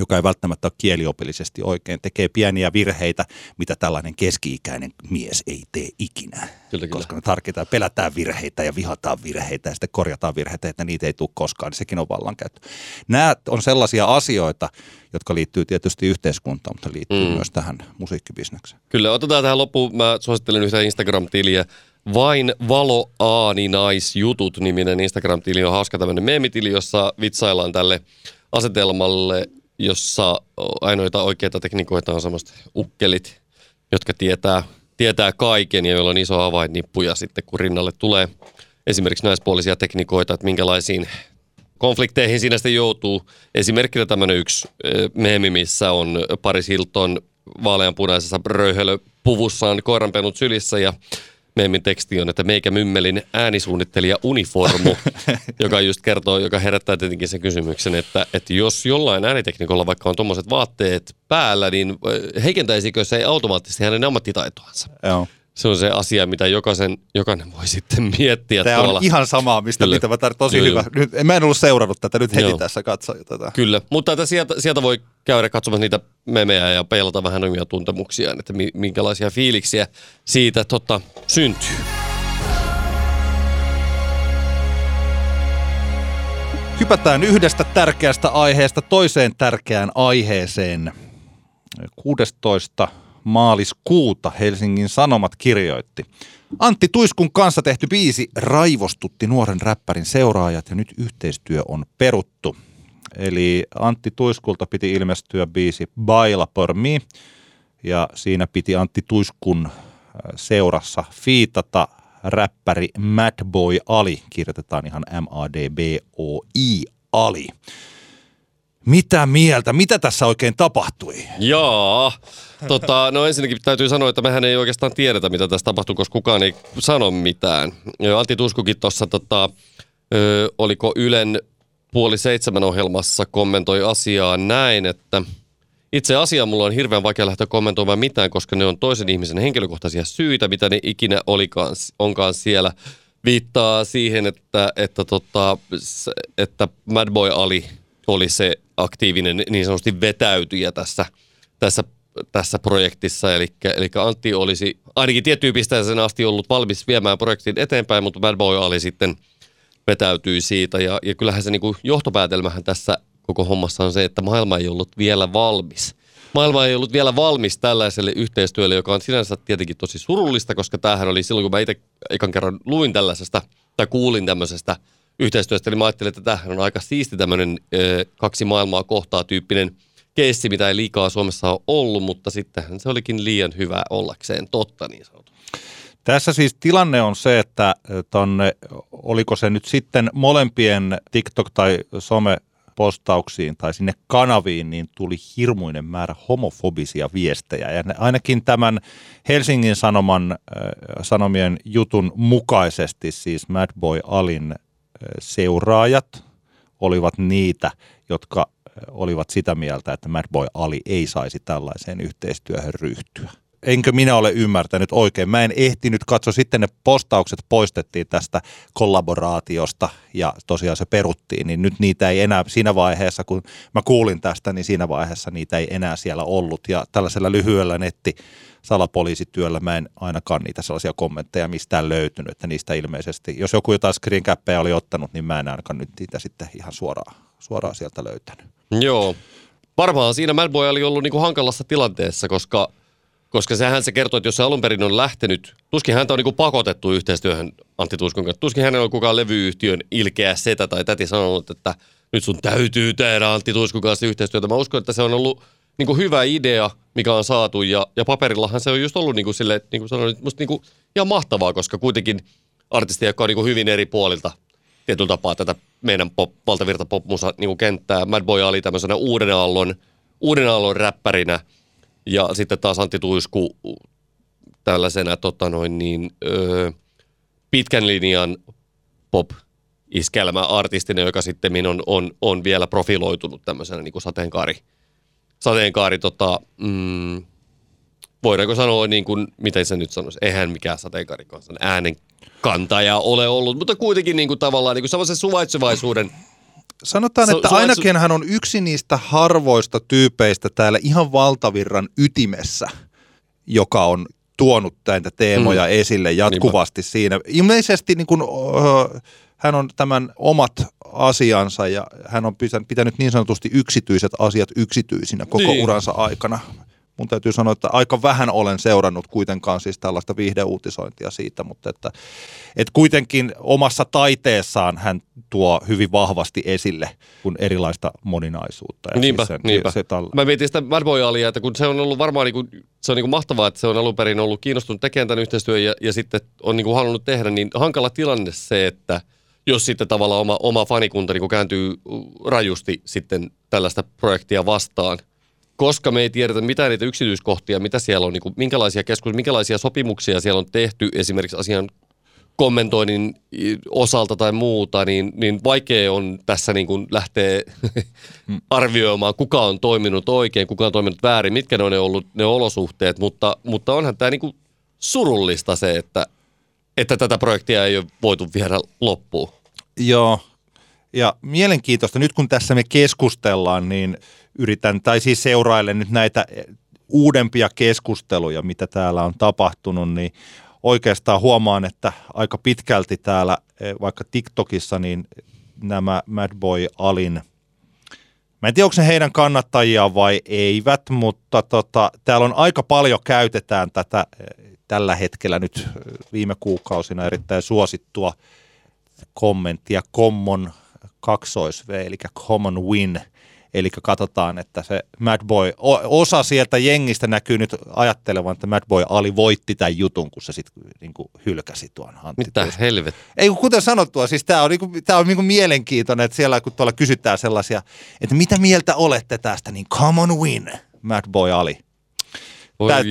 Speaker 3: joka ei välttämättä ole kieliopillisesti oikein, tekee pieniä virheitä, mitä tällainen keski-ikäinen mies ei tee ikinä.
Speaker 2: Kyllä, kyllä.
Speaker 3: Koska me tarkitaan, pelätään virheitä ja vihataan virheitä ja sitten korjataan virheitä, että niitä ei tule koskaan, niin sekin on vallankäyttö. Nämä on sellaisia asioita, jotka liittyy tietysti yhteiskuntaan, mutta liittyy mm. myös tähän musiikkibisnekseen.
Speaker 2: Kyllä, otetaan tähän loppuun. Mä suosittelen yhtä Instagram-tiliä. Vain Valo Aani Naisjutut niminen Instagram-tili on hauska tämmöinen meemitili, jossa vitsaillaan tälle asetelmalle, jossa ainoita oikeita tekniikoita on semmoista ukkelit, jotka tietää, tietää kaiken ja joilla on iso avainnippu ja sitten kun rinnalle tulee esimerkiksi naispuolisia tekniikoita, että minkälaisiin konflikteihin siinä sitten joutuu. Esimerkkinä tämmöinen yksi ö, meemi, missä on Paris Hilton vaaleanpunaisessa röyhelöpuvussaan koiranpenut sylissä ja meemin teksti on, että meikä mymmelin äänisuunnittelija uniformu, [laughs] joka just kertoo, joka herättää tietenkin sen kysymyksen, että, että jos jollain ääniteknikolla vaikka on tuommoiset vaatteet päällä, niin heikentäisikö se automaattisesti hänen ammattitaitoansa?
Speaker 3: Joo.
Speaker 2: Se on se asia, mitä jokaisen, jokainen voi sitten miettiä
Speaker 3: Tämä
Speaker 2: tuolla.
Speaker 3: on ihan samaa, mistä
Speaker 2: Kyllä.
Speaker 3: mitä mä tar- tosi
Speaker 2: Joo,
Speaker 3: hyvä. Nyt, mä en ollut seurannut tätä, nyt heti
Speaker 2: Joo.
Speaker 3: tässä katsoin tätä.
Speaker 2: Kyllä, mutta että sieltä, sieltä voi käydä katsomassa niitä memejä ja peilata vähän omia tuntemuksiaan, että mi, minkälaisia fiiliksiä siitä tota, syntyy.
Speaker 3: Hypätään yhdestä tärkeästä aiheesta toiseen tärkeään aiheeseen. 16. maaliskuuta Helsingin Sanomat kirjoitti. Antti Tuiskun kanssa tehty biisi raivostutti nuoren räppärin seuraajat ja nyt yhteistyö on peruttu. Eli Antti Tuiskulta piti ilmestyä biisi Baila por mi ja siinä piti Antti Tuiskun äh, seurassa fiitata räppäri Madboy Ali, kirjoitetaan ihan M-A-D-B-O-I Ali. Mitä mieltä? Mitä tässä oikein tapahtui?
Speaker 2: Jaa, tota, no ensinnäkin täytyy sanoa, että mehän ei oikeastaan tiedetä, mitä tässä tapahtuu, koska kukaan ei sano mitään. Antti Tuskukin tuossa, tota, oliko Ylen puoli seitsemän ohjelmassa, kommentoi asiaa näin, että itse asiaa mulla on hirveän vaikea lähteä kommentoimaan mitään, koska ne on toisen ihmisen henkilökohtaisia syitä, mitä ne ikinä olikaan, onkaan siellä. Viittaa siihen, että, että, tota, että Madboy Ali oli se aktiivinen niin sanotusti vetäytyjä tässä, tässä, tässä projektissa. Eli, eli Antti olisi ainakin tiettyyn pisteeseen asti ollut valmis viemään projektin eteenpäin, mutta Madboy Ali sitten vetäytyi siitä. Ja, ja kyllähän se niin kuin johtopäätelmähän tässä koko hommassa on se, että maailma ei ollut vielä valmis. Maailma ei ollut vielä valmis tällaiselle yhteistyölle, joka on sinänsä tietenkin tosi surullista, koska tämähän oli silloin, kun mä itse ekan kerran luin tällaisesta tai kuulin tämmöisestä yhteistyöstä, niin mä ajattelin, että tämähän on aika siisti tämmöinen kaksi maailmaa kohtaa tyyppinen keissi, mitä ei liikaa Suomessa ole ollut, mutta sittenhän se olikin liian hyvä ollakseen totta niin sanotusti.
Speaker 3: Tässä siis tilanne on se, että tonne, oliko se nyt sitten molempien TikTok- tai some-postauksiin tai sinne kanaviin, niin tuli hirmuinen määrä homofobisia viestejä. Ja ainakin tämän Helsingin Sanoman, Sanomien jutun mukaisesti siis Madboy Alin seuraajat olivat niitä, jotka olivat sitä mieltä, että Madboy Ali ei saisi tällaiseen yhteistyöhön ryhtyä. Enkö minä ole ymmärtänyt oikein. Mä en ehtinyt. Katsoa, sitten ne postaukset poistettiin tästä kollaboraatiosta ja tosiaan se peruttiin, niin nyt niitä ei enää siinä vaiheessa, kun mä kuulin tästä, niin siinä vaiheessa niitä ei enää siellä ollut. Ja tällaisella lyhyellä netti salapoliisityöllä mä en ainakaan niitä sellaisia kommentteja mistään löytynyt, että niistä ilmeisesti, jos joku jotain screen cappeja oli ottanut, niin mä en ainakaan nyt niitä sitten ihan suoraan, suoraan sieltä löytänyt.
Speaker 2: Joo. Varmaan siinä Madboy oli ollut niinku hankalassa tilanteessa, koska, koska sehän se kertoo, että jos se alun perin on lähtenyt, tuskin häntä on niinku pakotettu yhteistyöhön Antti Tuiskon kanssa. Tuskin hänellä on kukaan levyyhtiön ilkeä setä tai täti sanonut, että nyt sun täytyy tehdä Antti Tuiskon kanssa yhteistyötä. Mä uskon, että se on ollut niinku hyvä idea, mikä on saatu ja, ja paperillahan se on just ollut niinku sille, niin kuin sanoin, musta niinku ihan mahtavaa, koska kuitenkin artisti, joka on niinku hyvin eri puolilta tietyllä tapaa tätä meidän pop, valtavirta popmusa niin kenttää. Madboy oli tämmöisenä uuden aallon, uuden aallon räppärinä ja sitten taas Antti Tuisku tällaisena tota noin niin, öö, pitkän linjan pop iskelmäartistina, joka sitten on, on, on, vielä profiloitunut tämmöisenä niin kuin sateenkaari, sateenkaari tota, mm, voidaanko sanoa niin kuin, miten se nyt sanoisi, eihän mikään sateenkaari kanssa äänen kantaja ole ollut, mutta kuitenkin niin kuin tavallaan niin kuin suvaitsevaisuuden
Speaker 3: Sanotaan, että ainakin hän on yksi niistä harvoista tyypeistä täällä ihan valtavirran ytimessä, joka on tuonut näitä teemoja mm. esille jatkuvasti Niinpä. siinä. Ilmeisesti niin kuin, öö, hän on tämän omat asiansa ja hän on pitänyt- pitänyt niin sanotusti yksityiset asiat yksityisinä koko
Speaker 2: Niin.
Speaker 3: uransa aikana. Mun täytyy sanoa, että aika vähän olen seurannut kuitenkaan siis tällaista viihdeuutisointia siitä, mutta että, että kuitenkin omassa taiteessaan hän tuo hyvin vahvasti esille kun erilaista moninaisuutta. Ja
Speaker 2: Niinpä,
Speaker 3: siis
Speaker 2: niinpä.
Speaker 3: Se, tal-
Speaker 2: Mä mietin sitä Bad Boy-alia, että kun se on ollut varmaan niinku, se on niinku mahtavaa, että se on alun perin ollut kiinnostunut tekemään tämän yhteistyön ja, ja sitten on niinku halunnut tehdä, niin hankala tilanne se, että jos sitten tavallaan oma, oma fanikunta niinku kääntyy rajusti sitten tällaista projektia vastaan, koska me ei tiedetä mitään niitä yksityiskohtia, mitä siellä on, niinku, minkälaisia keskusteluja, minkälaisia sopimuksia siellä on tehty esimerkiksi asian kommentoinnin osalta tai muuta, niin, niin vaikea on tässä niin kuin lähteä [laughs] arvioimaan, kuka on toiminut oikein, kuka on toiminut väärin, mitkä ne on ne ollut ne olosuhteet, mutta, mutta onhan tämä niin kuin surullista se, että, että tätä projektia ei ole voitu viedä loppuun.
Speaker 3: Joo, ja mielenkiintoista, nyt kun tässä me keskustellaan, niin yritän, tai siis seurailen nyt näitä uudempia keskusteluja, mitä täällä on tapahtunut, niin oikeastaan huomaan, että aika pitkälti täällä, eh, vaikka TikTokissa, niin nämä Mad Boy Alin, mä en tiedä, onko se heidän kannattajiaan vai eivät, mutta tota, täällä on aika paljon käytetään tätä eh, tällä hetkellä nyt eh, viime kuukausina erittäin suosittua kommenttia common kaksois V, eli common win. Eli katsotaan, että se Mad Boy, osa sieltä jengistä näkyy nyt ajattelevan, että Mad Boy Ali voitti tämän jutun, kun se sitten niin hylkäsi tuon Antti
Speaker 2: Mitä helvettiä.
Speaker 3: Ei kuten sanottua, siis tämä on, niinku, tää on niinku mielenkiintoinen, että siellä kun tuolla kysytään sellaisia, että mitä mieltä olette tästä, niin common win, Mad Boy Ali. Tää-.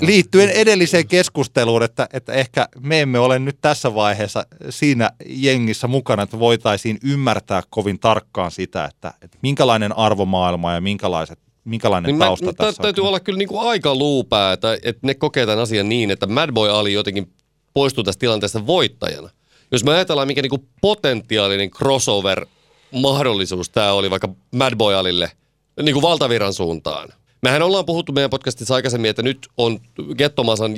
Speaker 3: Liittyen edelliseen keskusteluun, että, että ehkä me emme ole nyt tässä vaiheessa siinä jengissä mukana, että voitaisiin ymmärtää kovin tarkkaan sitä, että, että minkälainen arvomaailma ja minkälaiset, minkälainen
Speaker 2: Niin
Speaker 3: tausta
Speaker 2: mä,
Speaker 3: tässä
Speaker 2: täytyy
Speaker 3: on.
Speaker 2: olla kyllä niin kuin aika luupää, että, että ne kokee tämän asian niin, että Mad Boy Ali jotenkin poistuu tästä tilanteesta voittajana. Jos me ajatellaan, mikä niin kuin potentiaalinen crossover-mahdollisuus tämä oli vaikka Mad Boy Alille niin kuin valtaviran suuntaan. Mehän ollaan puhuttu meidän podcastissa aikaisemmin, että nyt on Gettomasan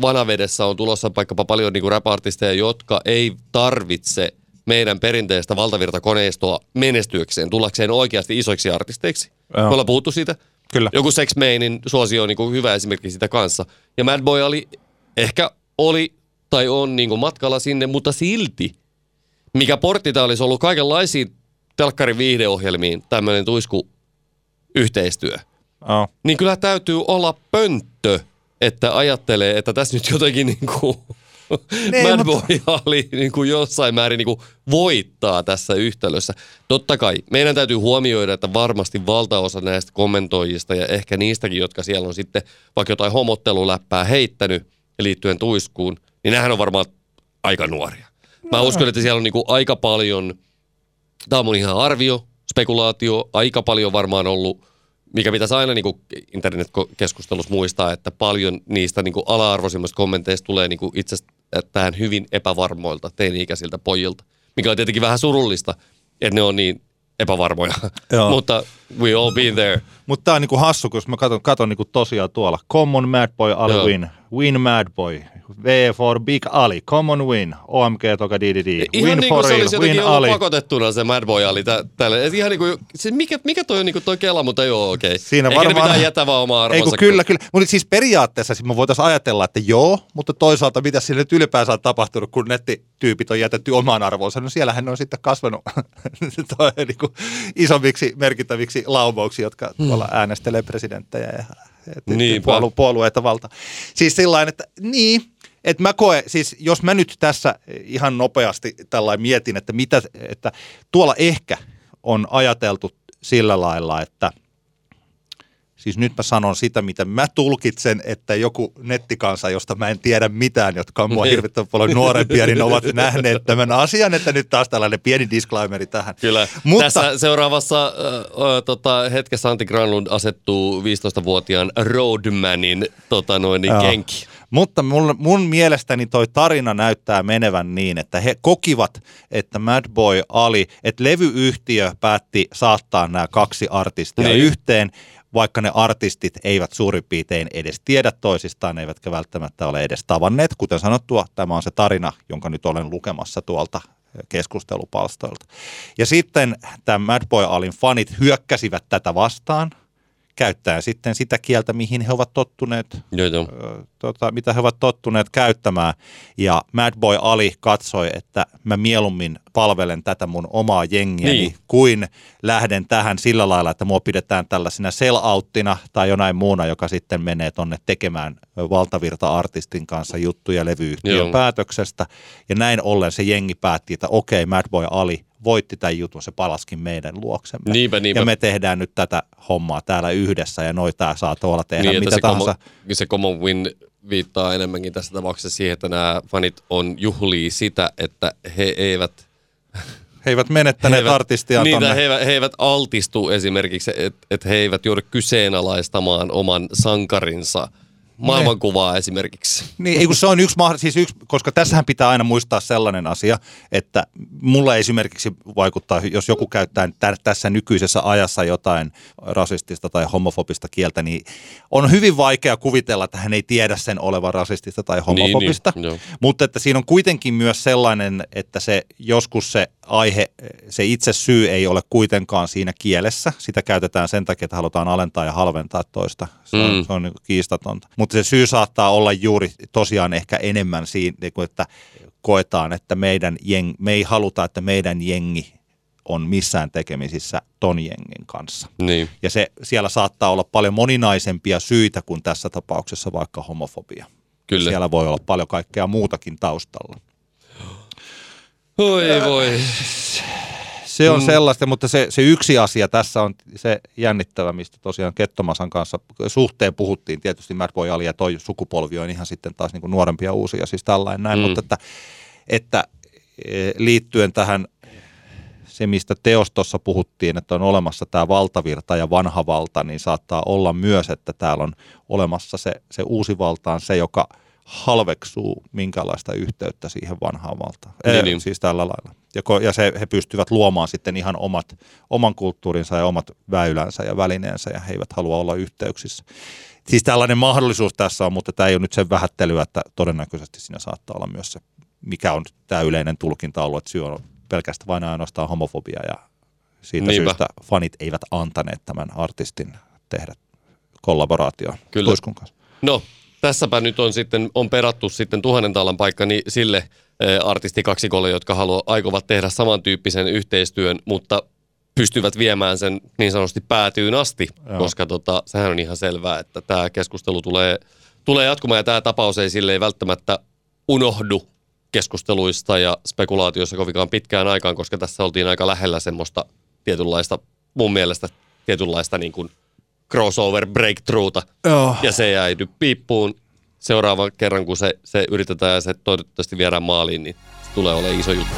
Speaker 2: vanavedessä on tulossa vaikkapa paljon niin rap-artisteja, jotka ei tarvitse meidän perinteistä valtavirtakoneistoa menestyäkseen, tullakseen oikeasti isoiksi artisteiksi.
Speaker 3: Joo.
Speaker 2: Me ollaan puhuttu siitä.
Speaker 3: Kyllä.
Speaker 2: Joku Sex Mainin suosio on niin kuin hyvä esimerkki sitä kanssa. Ja Mad Boy oli, ehkä oli tai on niin kuin matkalla sinne, mutta silti, mikä portti tämä olisi ollut kaikenlaisiin telkkarin viihdeohjelmiin, tämmöinen tuisku yhteistyö.
Speaker 3: Oh.
Speaker 2: Niin kyllä täytyy olla pönttö, että ajattelee, että tässä nyt jotenkin niin kuin
Speaker 3: Nee,
Speaker 2: Mad
Speaker 3: mutta-
Speaker 2: Boy oli niin kuin jossain määrin niin kuin voittaa tässä yhtälössä. Totta kai meidän täytyy huomioida, että varmasti valtaosa näistä kommentoijista ja ehkä niistäkin, jotka siellä on sitten vaikka jotain homotteluläppää heittänyt liittyen tuiskuun, niin nämähän on varmaan aika nuoria. Mä uskon, että siellä on niin kuin aika paljon, tämä on mun ihan arvio, spekulaatio, aika paljon varmaan ollut, mikä pitäisi aina niin kuin internetkeskustelussa muistaa, että paljon niistä niin kuin ala-arvoisimmista kommenteista tulee niin kuin itsestään hyvin epävarmoilta teini-ikäisiltä pojilta, mikä on tietenkin vähän surullista, että ne on niin epävarmoja.
Speaker 3: Joo. [laughs]
Speaker 2: Mutta we all been there.
Speaker 3: Mutta tämä on niinku hassu, kun mä katon, katon niinku tosiaan tuolla. Common Mad Boy Ali
Speaker 2: Joo.
Speaker 3: win. Win Mad Boy. V for Big Ali. Common win. OMG toka DDD.
Speaker 2: Ihan
Speaker 3: win
Speaker 2: niin
Speaker 3: for
Speaker 2: kuin se olisi
Speaker 3: Win
Speaker 2: ollut
Speaker 3: Ali.
Speaker 2: pakotettuna se Mad Boy oli tä, tälle. Et Ihan niin kuin, se mikä, mikä toi on niin kuin toi kela, mutta joo okei.
Speaker 3: Siinä
Speaker 2: Eikä
Speaker 3: varmaan-
Speaker 2: pitää jättää vaan omaa
Speaker 3: Ei
Speaker 2: arvonsa.
Speaker 3: kun kyllä, kyllä. Mutta siis periaatteessa siis me voitaisiin ajatella, että joo, mutta toisaalta mitä sille nyt ylipäänsä on tapahtunut, kun nettityypit on jätetty omaan arvoonsa, no siellähän ne on sitten kasvanut [laughs] toi, niin kuin, isommiksi merkittäviksi laumauksi, jotka tuolla äänestelee presidenttejä ja
Speaker 2: Hmm.
Speaker 3: Puolue, puolueita valta. Siis sillä että niin, että mä koen, siis jos mä nyt tässä ihan nopeasti tällainen mietin, että mitä, että tuolla ehkä on ajateltu sillä lailla, että Siis nyt mä sanon sitä, mitä mä tulkitsen, että joku nettikansa, josta mä en tiedä mitään, jotka on mua
Speaker 2: Niin.
Speaker 3: hirvittävän paljon nuorempia, niin ovat nähneet tämän asian, että nyt taas tällainen pieni disclaimeri tähän.
Speaker 2: Kyllä.
Speaker 3: Mutta-
Speaker 2: Tässä seuraavassa äh, tota, hetkessä Antti Granlund asettuu 15-vuotiaan Roadmanin tota, noin, niin kenki.
Speaker 3: Mutta mun, mun mielestäni toi tarina näyttää menevän niin, että he kokivat, että Mad Boy Ali, että levyyhtiö päätti saattaa nämä kaksi artistia
Speaker 2: Niin.
Speaker 3: yhteen, vaikka ne artistit eivät suurin piirtein edes tiedä toisistaan, eivätkä välttämättä ole edes tavanneet. Kuten sanottua, tämä on se tarina, jonka nyt olen lukemassa tuolta keskustelupalstoilta. Ja sitten tämä Mad Boy Alin fanit hyökkäsivät tätä vastaan, käyttäen sitten sitä kieltä, mihin he ovat tottuneet
Speaker 2: Joo, joo.
Speaker 3: tota, mitä he ovat tottuneet käyttämään. Ja Mad Boy Ali katsoi, että mä mieluummin palvelen tätä mun omaa jengiäni,
Speaker 2: Niin.
Speaker 3: kuin lähden tähän sillä lailla, että mua pidetään tällaisena sell-outtina tai jonain muuna, joka sitten menee tonne tekemään valtavirta-artistin kanssa juttuja levyyhtiön
Speaker 2: Joo.
Speaker 3: päätöksestä. Ja näin ollen se jengi päätti, että okei, Mad Boy Ali voitti tämän jutun, se palaskin meidän luoksemme.
Speaker 2: Niinpä, niinpä.
Speaker 3: Ja me tehdään nyt tätä hommaa täällä yhdessä ja noita saa tuolla tehdä
Speaker 2: Niin,
Speaker 3: mitä
Speaker 2: se
Speaker 3: tahansa.
Speaker 2: common, se common win viittaa enemmänkin tässä tapauksessa siihen, että nämä fanit on juhlii sitä, että he eivät
Speaker 3: He eivät menettäneet
Speaker 2: eivät-
Speaker 3: artistia
Speaker 2: niin,
Speaker 3: tonne.
Speaker 2: he, eivät, he eivät altistu esimerkiksi, että et he eivät joudu kyseenalaistamaan oman sankarinsa maailmankuvaa esimerkiksi.
Speaker 3: Niin, ei kun se on yksi, mahdoll- siis yksi, koska tässähän pitää aina muistaa sellainen asia, että mulla esimerkiksi vaikuttaa, jos joku käyttää tä- tässä nykyisessä ajassa jotain rasistista tai homofobista kieltä, niin on hyvin vaikea kuvitella, että hän ei tiedä sen olevan rasistista tai homofobista.
Speaker 2: niin, joo.
Speaker 3: Mutta että siinä on kuitenkin myös sellainen, että se joskus se aihe, se itse syy ei ole kuitenkaan siinä kielessä. Sitä käytetään sen takia, että halutaan alentaa ja halventaa toista. Se on,
Speaker 2: Mm.
Speaker 3: se on niin kiistatonta. Mutta se syy saattaa olla juuri tosiaan ehkä enemmän siinä, niin kuin, että koetaan, että meidän jeng, me ei haluta, että meidän jengi on missään tekemisissä ton jengin kanssa.
Speaker 2: Niin.
Speaker 3: Ja se, siellä saattaa olla paljon moninaisempia syitä kuin tässä tapauksessa vaikka homofobia.
Speaker 2: Kyllä.
Speaker 3: Siellä voi olla paljon kaikkea muutakin taustalla.
Speaker 2: Oi voi.
Speaker 3: Se on mm. sellaista, mutta se, se yksi asia tässä on se jännittävä, mistä tosiaan Kettomasan kanssa suhteen puhuttiin. Tietysti Mad Boy Ali ja toi sukupolvi on ihan sitten taas niin kuin nuorempia uusia, siis tällainen näin.
Speaker 2: Mm.
Speaker 3: Mutta että, että eh, liittyen tähän se, mistä teostossa puhuttiin, että on olemassa tämä valtavirta ja vanha valta, niin saattaa olla myös, että täällä on olemassa se, se uusi valta on se, joka halveksuu minkälaista yhteyttä siihen vanhaan valtaan.
Speaker 2: Niin,
Speaker 3: Niin,
Speaker 2: niin.
Speaker 3: Siis tällä lailla. Ja, ko- ja se, he pystyvät luomaan sitten ihan omat, oman kulttuurinsa ja omat väylänsä ja välineensä ja he eivät halua olla yhteyksissä. Siis tällainen mahdollisuus tässä on, mutta tämä ei ole nyt sen vähättelyä, että todennäköisesti siinä saattaa olla myös se, mikä on tämä yleinen tulkinta ollut, että syy on pelkästään vain ainoastaan homofobia ja siitä
Speaker 2: Niinpä.
Speaker 3: Niinpä. syystä fanit eivät antaneet tämän artistin tehdä kollaboraatio
Speaker 2: Kyllä.
Speaker 3: Tuiskun kanssa.
Speaker 2: No, tässäpä nyt on sitten on perattu sitten tuhannen taalan paikka niin sille artistikaksikolle, jotka haluaa, aikovat tehdä samantyyppisen yhteistyön, mutta pystyvät viemään sen niin sanotusti päätyyn asti. Joo. koska tota, sehän on ihan selvää, että tämä keskustelu tulee, tulee jatkumaan ja tämä tapaus ei sille ei välttämättä unohdu keskusteluista ja spekulaatioissa kovinkaan pitkään aikaan, koska tässä oltiin aika lähellä semmoista tietynlaista, mun mielestä tietynlaista niin kuin crossover breakthroughta.
Speaker 3: Joo.
Speaker 2: Ja se jäi nyt piippuun seuraavan kerran, kun se, se yritetään ja se toivottavasti viedään maaliin, niin se tulee olemaan iso juttu.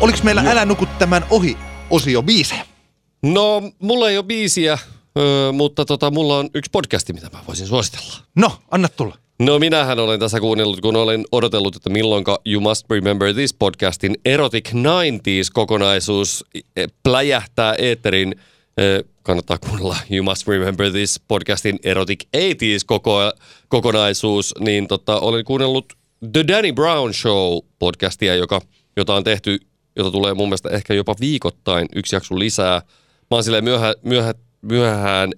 Speaker 3: Oliko meillä Älä nuku tämän ohi osio biise?
Speaker 2: No, mulla ei ole biisiä, mutta tota, mulla on yksi podcasti, mitä mä voisin suositella.
Speaker 3: No, anna tulla.
Speaker 2: No minähän olen tässä kuunnellut, kun olen odotellut, että milloinka You Must Remember This podcastin Erotic 90s kokonaisuus eh, pläjähtää eetterin. Eh, Kannattaa kuunnella You Must Remember This podcastin Erotic 80s koko, kokonaisuus. Niin tota, olen kuunnellut The Danny Brown Show podcastia, joka, jota on tehty, jota tulee mun mielestä ehkä jopa viikoittain yksi jakso lisää. Mä oon silleen myöhä, myöhä, myöhään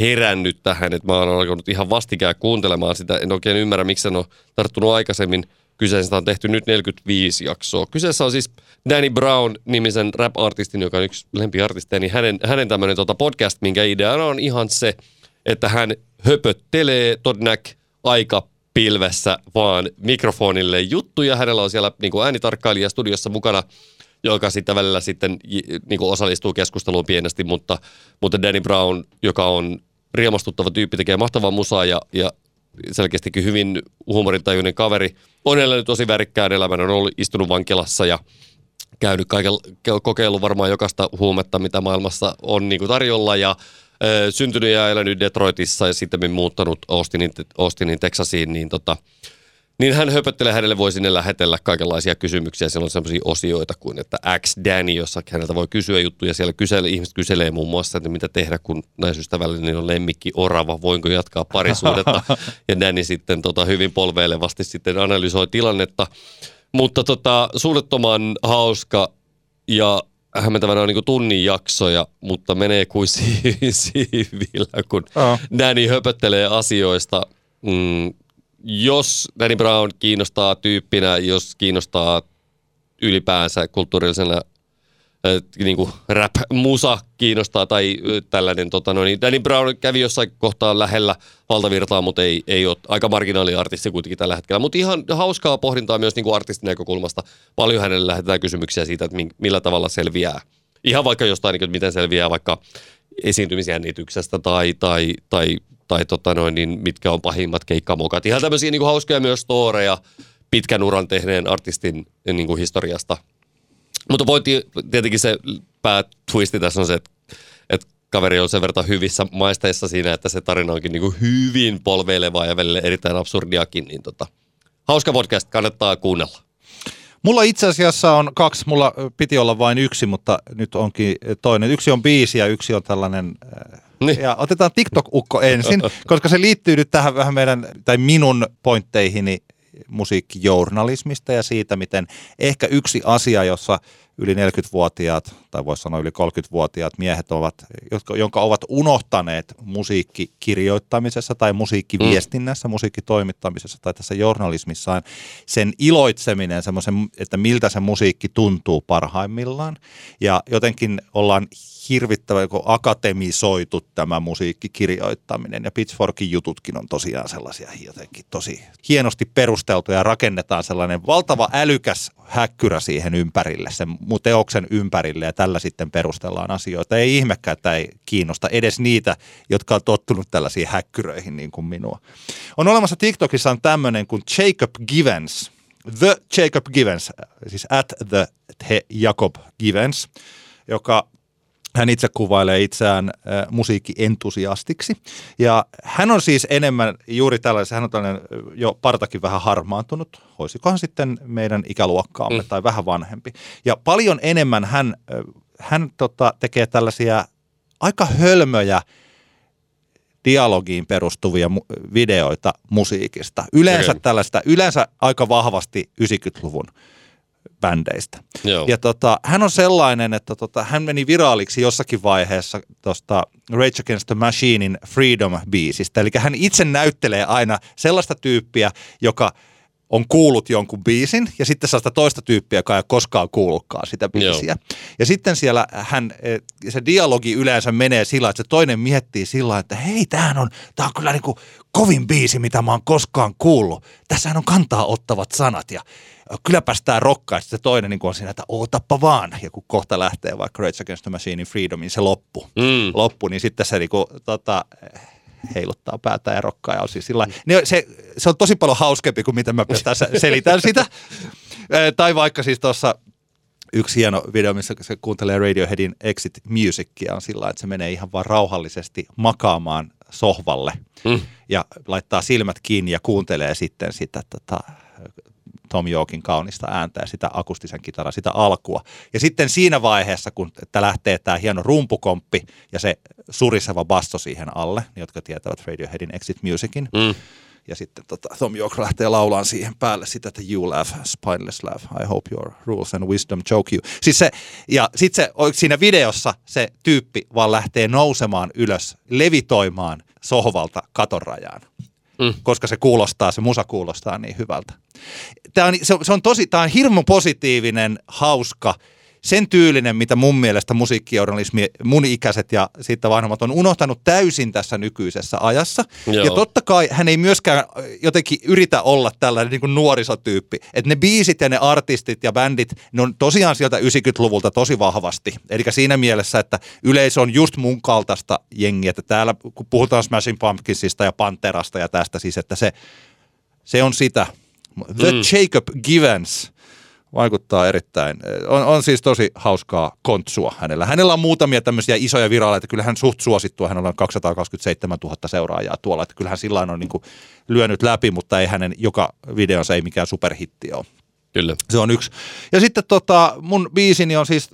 Speaker 2: herännyt tähän, että mä oon alkanut ihan vastikään kuuntelemaan sitä. En oikein ymmärrä, miksi sen on tarttunut aikaisemmin. Kyseessä on tehty nyt 45 jaksoa. Kyseessä on siis Danny Brown-nimisen rap-artistin, joka on yksi lempiartisteja, niin hänen, hänen tämmöinen tota podcast, minkä ideana on ihan se, että hän höpöttelee todennäk aika pilvessä vaan mikrofonille juttuja. Hänellä on siellä niin kuin äänitarkkailija studiossa mukana joka sitten välillä sitten niin kuin osallistuu keskusteluun pienesti, mutta, mutta Danny Brown, joka on riemastuttava tyyppi, tekee mahtavaa musaa ja, ja selkeästikin hyvin huumorintajuinen kaveri. On elänyt tosi värikkään elämän, on ollut istunut vankilassa ja käynyt kaiken, kokeillut varmaan jokaista huumetta, mitä maailmassa on niin kuin tarjolla ja ö, syntynyt ja elänyt Detroitissa ja sitten muuttanut Austinin, Austinin Texasiin, niin tota, niin hän höpöttelee, hänelle voi sinne lähetellä kaikenlaisia kysymyksiä. Siellä on sellaisia osioita kuin, että X Danny, jossa häneltä voi kysyä juttuja. Siellä kysele, ihmiset kyselee muun muassa, että mitä tehdä, kun naisystävällinen on lemmikki orava, voinko jatkaa parisuudetta. [laughs] ja Danny sitten tota, hyvin polveilevasti sitten analysoi tilannetta. Mutta tota, suunnattoman hauska ja hämmentävänä on niin tunnin jaksoja, mutta menee kuin [laughs] siivillä, kun oh. Danny höpöttelee asioista. Mm, jos Danny Brown kiinnostaa tyyppinä, jos kiinnostaa ylipäänsä kulttuurillisena äh, niin kuin rap-musa kiinnostaa tai tällainen, tota, no, niin Danny Brown kävi jossain kohtaa lähellä valtavirtaa, mutta ei, ei ole aika marginaali artisti kuitenkin tällä hetkellä. Mutta ihan hauskaa pohdintaa myös niin kuin artistin näkökulmasta. Paljon hänelle lähetetään kysymyksiä siitä, että millä tavalla selviää. Ihan vaikka jostain, niin kuin, miten selviää vaikka esiintymisjännityksestä tai, tai, tai tai tota noin, niin mitkä on pahimmat keikkamokat. Ihan tämmöisiä niin kuin hauskoja myös storeja pitkän uran tehneen artistin niin kuin historiasta. Mutta voi tietenkin se päätwisti tässä on se, että, että kaveri on sen verran hyvissä maisteissa siinä, että se tarina onkin niin kuin hyvin polveilevaa ja välillä erittäin absurdiakin. Niin tota, hauska podcast, kannattaa kuunnella.
Speaker 3: Mulla itse asiassa on kaksi, mulla piti olla vain yksi, mutta nyt onkin toinen. Yksi on biisi ja yksi on tällainen niin. Ja otetaan TikTok-ukko ensin, [laughs] koska se liittyy nyt tähän vähän meidän, tai minun pointteihini musiikkijournalismista ja siitä, miten ehkä yksi asia, jossa yli 40-vuotiaat, tai voisi sanoa yli 30-vuotiaat miehet ovat, jotka, jonka ovat unohtaneet musiikkikirjoittamisessa tai musiikkiviestinnässä, mm. musiikkitoimittamisessa tai tässä journalismissaan sen iloitseminen, semmoisen, että miltä se musiikki tuntuu parhaimmillaan. Ja jotenkin ollaan hirvittävä joku akatemisoitu tämä musiikkikirjoittaminen ja Pitchforkin jututkin on tosiaan sellaisia jotenkin tosi hienosti perusteltuja ja rakennetaan sellainen valtava älykäs häkkyrä siihen ympärille, sen teoksen ympärille ja tällä sitten perustellaan asioita. Ei ihmekään, että ei kiinnosta edes niitä, jotka on tottunut tällaisiin häkkyröihin niin kuin minua. On olemassa TikTokissa on tämmöinen kuin Jacob Givens, The Jacob Givens, siis at the Jacob Givens, joka hän itse kuvailee itseään äh, musiikkientusiastiksi. Ja hän on siis enemmän juuri tällaisen, hän on tällainen jo partakin vähän harmaantunut, voisikohan sitten meidän ikäluokkaamme mm. tai vähän vanhempi. Ja paljon enemmän hän, hän tota, tekee tällaisia aika hölmöjä dialogiin perustuvia mu- videoita musiikista. Yleensä okay. tällaista, yleensä aika vahvasti 90-luvun bändeistä. Joo. Ja tota, hän on sellainen, että tota, hän meni viraaliksi jossakin vaiheessa tuosta Rage Against the Machinein Freedom-biisistä. Eli hän itse näyttelee aina sellaista tyyppiä, joka on kuullut jonkun biisin ja sitten sellaista toista tyyppiä, joka ei koskaan kuullutkaan sitä biisiä. Joo. Ja sitten siellä hän, eh, se dialogi yleensä menee sillä, että se toinen miettii sillä, että hei, tämähän on, tää on kyllä niin kuin kovin biisi, mitä mä oon koskaan kuullut. Tässähän on kantaa ottavat sanat ja kylläpäs tää rokkaa. Sitten se toinen niin on siinä, että ootappa vaan. Ja kun kohta lähtee vaikka Rage Against the Machinein Freedomin se loppu, mm. loppu niin sitten se niin kuin, tota, heiluttaa päätä ja rokkaa. Ja on siis sillä, niin se, se on tosi paljon hauskempi kuin miten mä tässä [laughs] selitän sitä. tai vaikka siis tuossa yksi hieno video, missä se kuuntelee Radioheadin Exit Musicia on sillä että se menee ihan vaan rauhallisesti makaamaan sohvalle mm. ja laittaa silmät kiinni ja kuuntelee sitten sitä tota, Tom Yorkin kaunista ääntä ja sitä akustisen kitaraa, sitä alkua. Ja sitten siinä vaiheessa, kun että lähtee tämä hieno rumpukomppi ja se suriseva basso siihen alle, jotka tietävät Radioheadin Exit Musicin, mm. Ja sitten tota, Tom York lähtee laulaan siihen päälle sitä, että you laugh, spineless laugh, I hope your rules and wisdom choke you. Siis se, ja sitten se, siinä videossa se tyyppi vaan lähtee nousemaan ylös, levitoimaan sohvalta katorajaan mm. koska se kuulostaa, se musa kuulostaa niin hyvältä. Tämä on, se, se on tosi, tämä on hirmu positiivinen, hauska sen tyylinen, mitä mun mielestä musiikkijournalismi, mun ikäiset ja siitä vanhemmat on unohtanut täysin tässä nykyisessä ajassa.
Speaker 2: Joo.
Speaker 3: Ja totta kai hän ei myöskään jotenkin yritä olla tällainen niin kuin nuorisotyyppi. Että ne biisit ja ne artistit ja bändit, ne on tosiaan sieltä 90-luvulta tosi vahvasti. Eli siinä mielessä, että yleisö on just mun kaltaista jengiä. Että täällä kun puhutaan Smashing Pumpkinsista ja Panterasta ja tästä siis, että se, se on sitä. The mm. Jacob Givens vaikuttaa erittäin. On, on siis tosi hauskaa kontsua hänellä. Hänellä on muutamia tämmöisiä isoja viraaleita. Kyllä hän suht suosittua. Hänellä on 227 000 seuraajaa tuolla. Että kyllähän sillä on niin kuin lyönyt läpi, mutta ei hänen joka videonsa ei mikään superhitti ole.
Speaker 2: Kyllä.
Speaker 3: Se on yksi. Ja sitten tota, mun biisini on siis,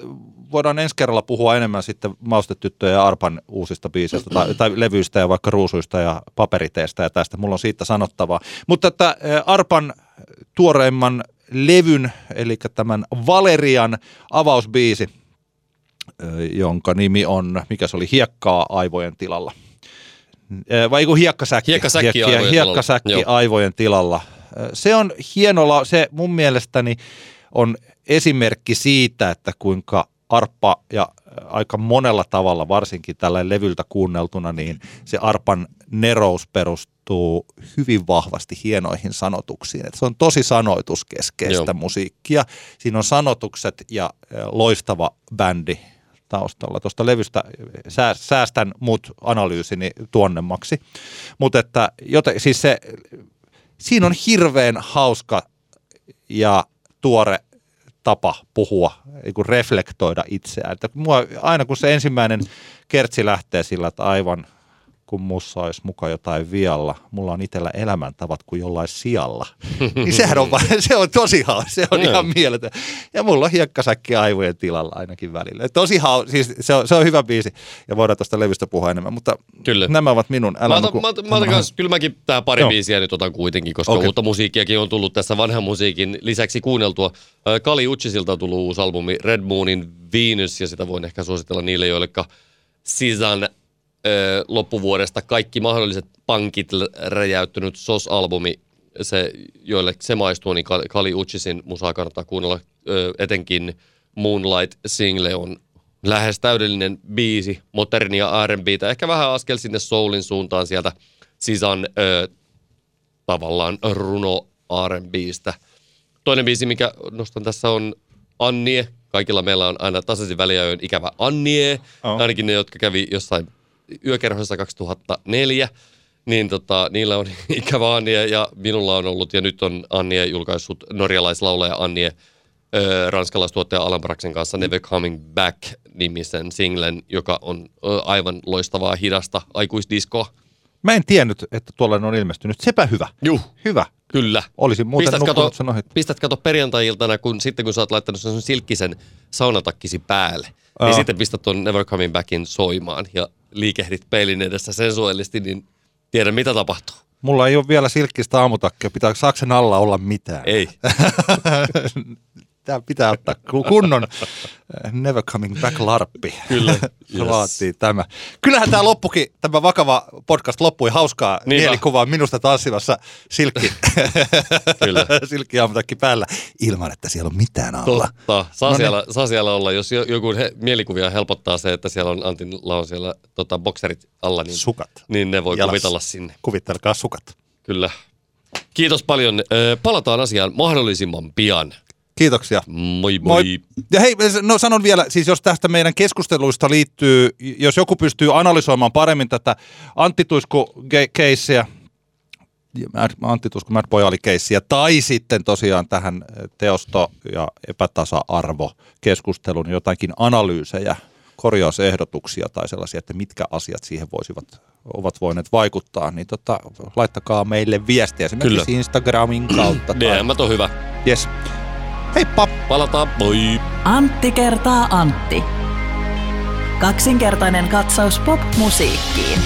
Speaker 3: voidaan ensi kerralla puhua enemmän sitten Maustetyttöjen ja Arpan uusista biiseistä tai, tai levyistä ja vaikka ruusuista ja paperiteistä ja tästä. Mulla on siitä sanottavaa. Mutta että ä, Arpan tuoreimman levyn, eli tämän Valerian avausbiisi, jonka nimi on, mikä se oli, Hiekkaa aivojen tilalla. Vai kun hiekkasäkki.
Speaker 2: Hiekkasäkki
Speaker 3: Hiek-
Speaker 2: aivojen
Speaker 3: hiekkasäkki
Speaker 2: tilalla.
Speaker 3: Aivojen tilalla. Se on hieno, la- se mun mielestäni on esimerkki siitä, että kuinka arppa ja aika monella tavalla, varsinkin tällä levyltä kuunneltuna, niin se arpan nerous perustuu hyvin vahvasti hienoihin sanotuksiin. Et se on tosi sanoituskeskeistä
Speaker 2: Joo.
Speaker 3: musiikkia. Siinä on sanotukset ja ö, loistava bändi taustalla. Tuosta levystä sää- säästän mut analyysini tuonnemmaksi. Mutta että, joten, siis se, siinä on hirveän hauska ja tuore tapa puhua, niin kuin reflektoida itseään. Että mua, aina kun se ensimmäinen kertsi lähtee sillä, että aivan kun mussa olisi muka jotain vialla, mulla on itsellä elämäntavat kuin jollain sijalla. [laughs] niin sehän on, se on tosi hauska, se on
Speaker 2: Joo.
Speaker 3: ihan mieletön. Ja mulla on hiekkasäkki aivojen tilalla ainakin välillä. Tosi hau, siis se on, se on hyvä biisi ja voidaan tuosta levystä puhua enemmän, mutta
Speaker 2: Kyllä.
Speaker 3: nämä ovat minun
Speaker 2: Mä
Speaker 3: älä
Speaker 2: otan,
Speaker 3: nuku-
Speaker 2: mä, otan, mä otan kyllä mäkin tää pari
Speaker 3: Joo.
Speaker 2: biisiä nyt otan kuitenkin, koska okay. uutta musiikkiakin on tullut tässä vanhan musiikin lisäksi kuunneltua. Kali Uchisilta on tullut uusi albumi Red Moonin Venus, ja sitä voin ehkä suositella niille, joille Sisan ö, loppuvuodesta kaikki mahdolliset pankit räjäyttänyt SOS-albumi, se, joille se maistuu, niin Kali- Kali Uchisin musaa kannattaa kuunnella. Ö, etenkin Moonlight Single on lähes täydellinen biisi, modernia R&Btä, ehkä vähän askel sinne soulin suuntaan sieltä Sisan ö, tavallaan runo R&Bstä. Toinen biisi, mikä nostan tässä on Annie. Kaikilla meillä on aina tasaisin väliajoin ikävä Annie.
Speaker 3: Oh.
Speaker 2: Ainakin ne, jotka kävi jossain yökerhossa 2004. Niin tota, niillä on [laughs] ikävä Annie ja minulla on ollut, ja nyt on Annie julkaissut norjalaislaulaja Annie ö, ranskalaistuottaja Alan Braxen kanssa Never Coming Back-nimisen singlen, joka on ö, aivan loistavaa hidasta aikuisdiskoa.
Speaker 3: Mä en tiennyt, että tuollainen on ilmestynyt. Sepä hyvä.
Speaker 2: Juh,
Speaker 3: Hyvä.
Speaker 2: kyllä.
Speaker 3: Olisin muuten
Speaker 2: Pistät kato,
Speaker 3: sen ohi.
Speaker 2: pistät kato perjantai-iltana, kun, sitten kun sä oot laittanut sen silkkisen saunatakkisi päälle, Niin sitten pistät tuon Never Coming Backin soimaan ja liikehdit peilin edessä sensuaalisti, niin tiedä mitä tapahtuu.
Speaker 3: Mulla ei ole vielä silkkistä aamutakkia. Pitää, saako sen alla olla mitään?
Speaker 2: Ei. [laughs]
Speaker 3: Tämä pitää ottaa ku- kunnon äh, Never Coming Back larppi.
Speaker 2: Kyllä, [laughs]
Speaker 3: Se
Speaker 2: yes.
Speaker 3: vaatii tämä. Kyllähän tämä loppukin, tämä vakava podcast loppui hauskaa
Speaker 2: Niinpä.
Speaker 3: mielikuvaa minusta tanssivassa silkki,
Speaker 2: Kyllä. [laughs]
Speaker 3: silkki päällä ilman, että siellä on mitään alla.
Speaker 2: Totta. Saa,
Speaker 3: No niin.
Speaker 2: siellä, saa siellä olla, jos jo- joku he, mielikuvia helpottaa se, että siellä on Antilla on siellä tota, bokserit alla, niin,
Speaker 3: Sukat.
Speaker 2: niin ne voi
Speaker 3: Jalassa.
Speaker 2: kuvitella sinne.
Speaker 3: Kuvittelkaa sukat.
Speaker 2: Kyllä. Kiitos paljon. Palataan asiaan mahdollisimman pian.
Speaker 3: Kiitoksia.
Speaker 2: Moi moi.
Speaker 3: Moi. Ja hei, no sanon vielä, siis jos tästä meidän keskusteluista liittyy, jos joku pystyy analysoimaan paremmin tätä Antti Tuisku-keissiä, Antti Tuisku Mad Boy oli keissiä, tai sitten tosiaan tähän teosto- ja epätasa-arvo-keskusteluun jotakin analyysejä, korjausehdotuksia tai sellaisia, että mitkä asiat siihen voisivat, ovat voineet vaikuttaa, niin tota, laittakaa meille viestiä esimerkiksi
Speaker 2: Kyllä.
Speaker 3: Instagramin kautta. [clears throat] tai-
Speaker 2: DM on hyvä.
Speaker 3: Yes. Heippa!
Speaker 2: Palataan. Moi.
Speaker 1: Antti kertaa Antti. Kaksinkertainen katsaus pop-musiikkiin.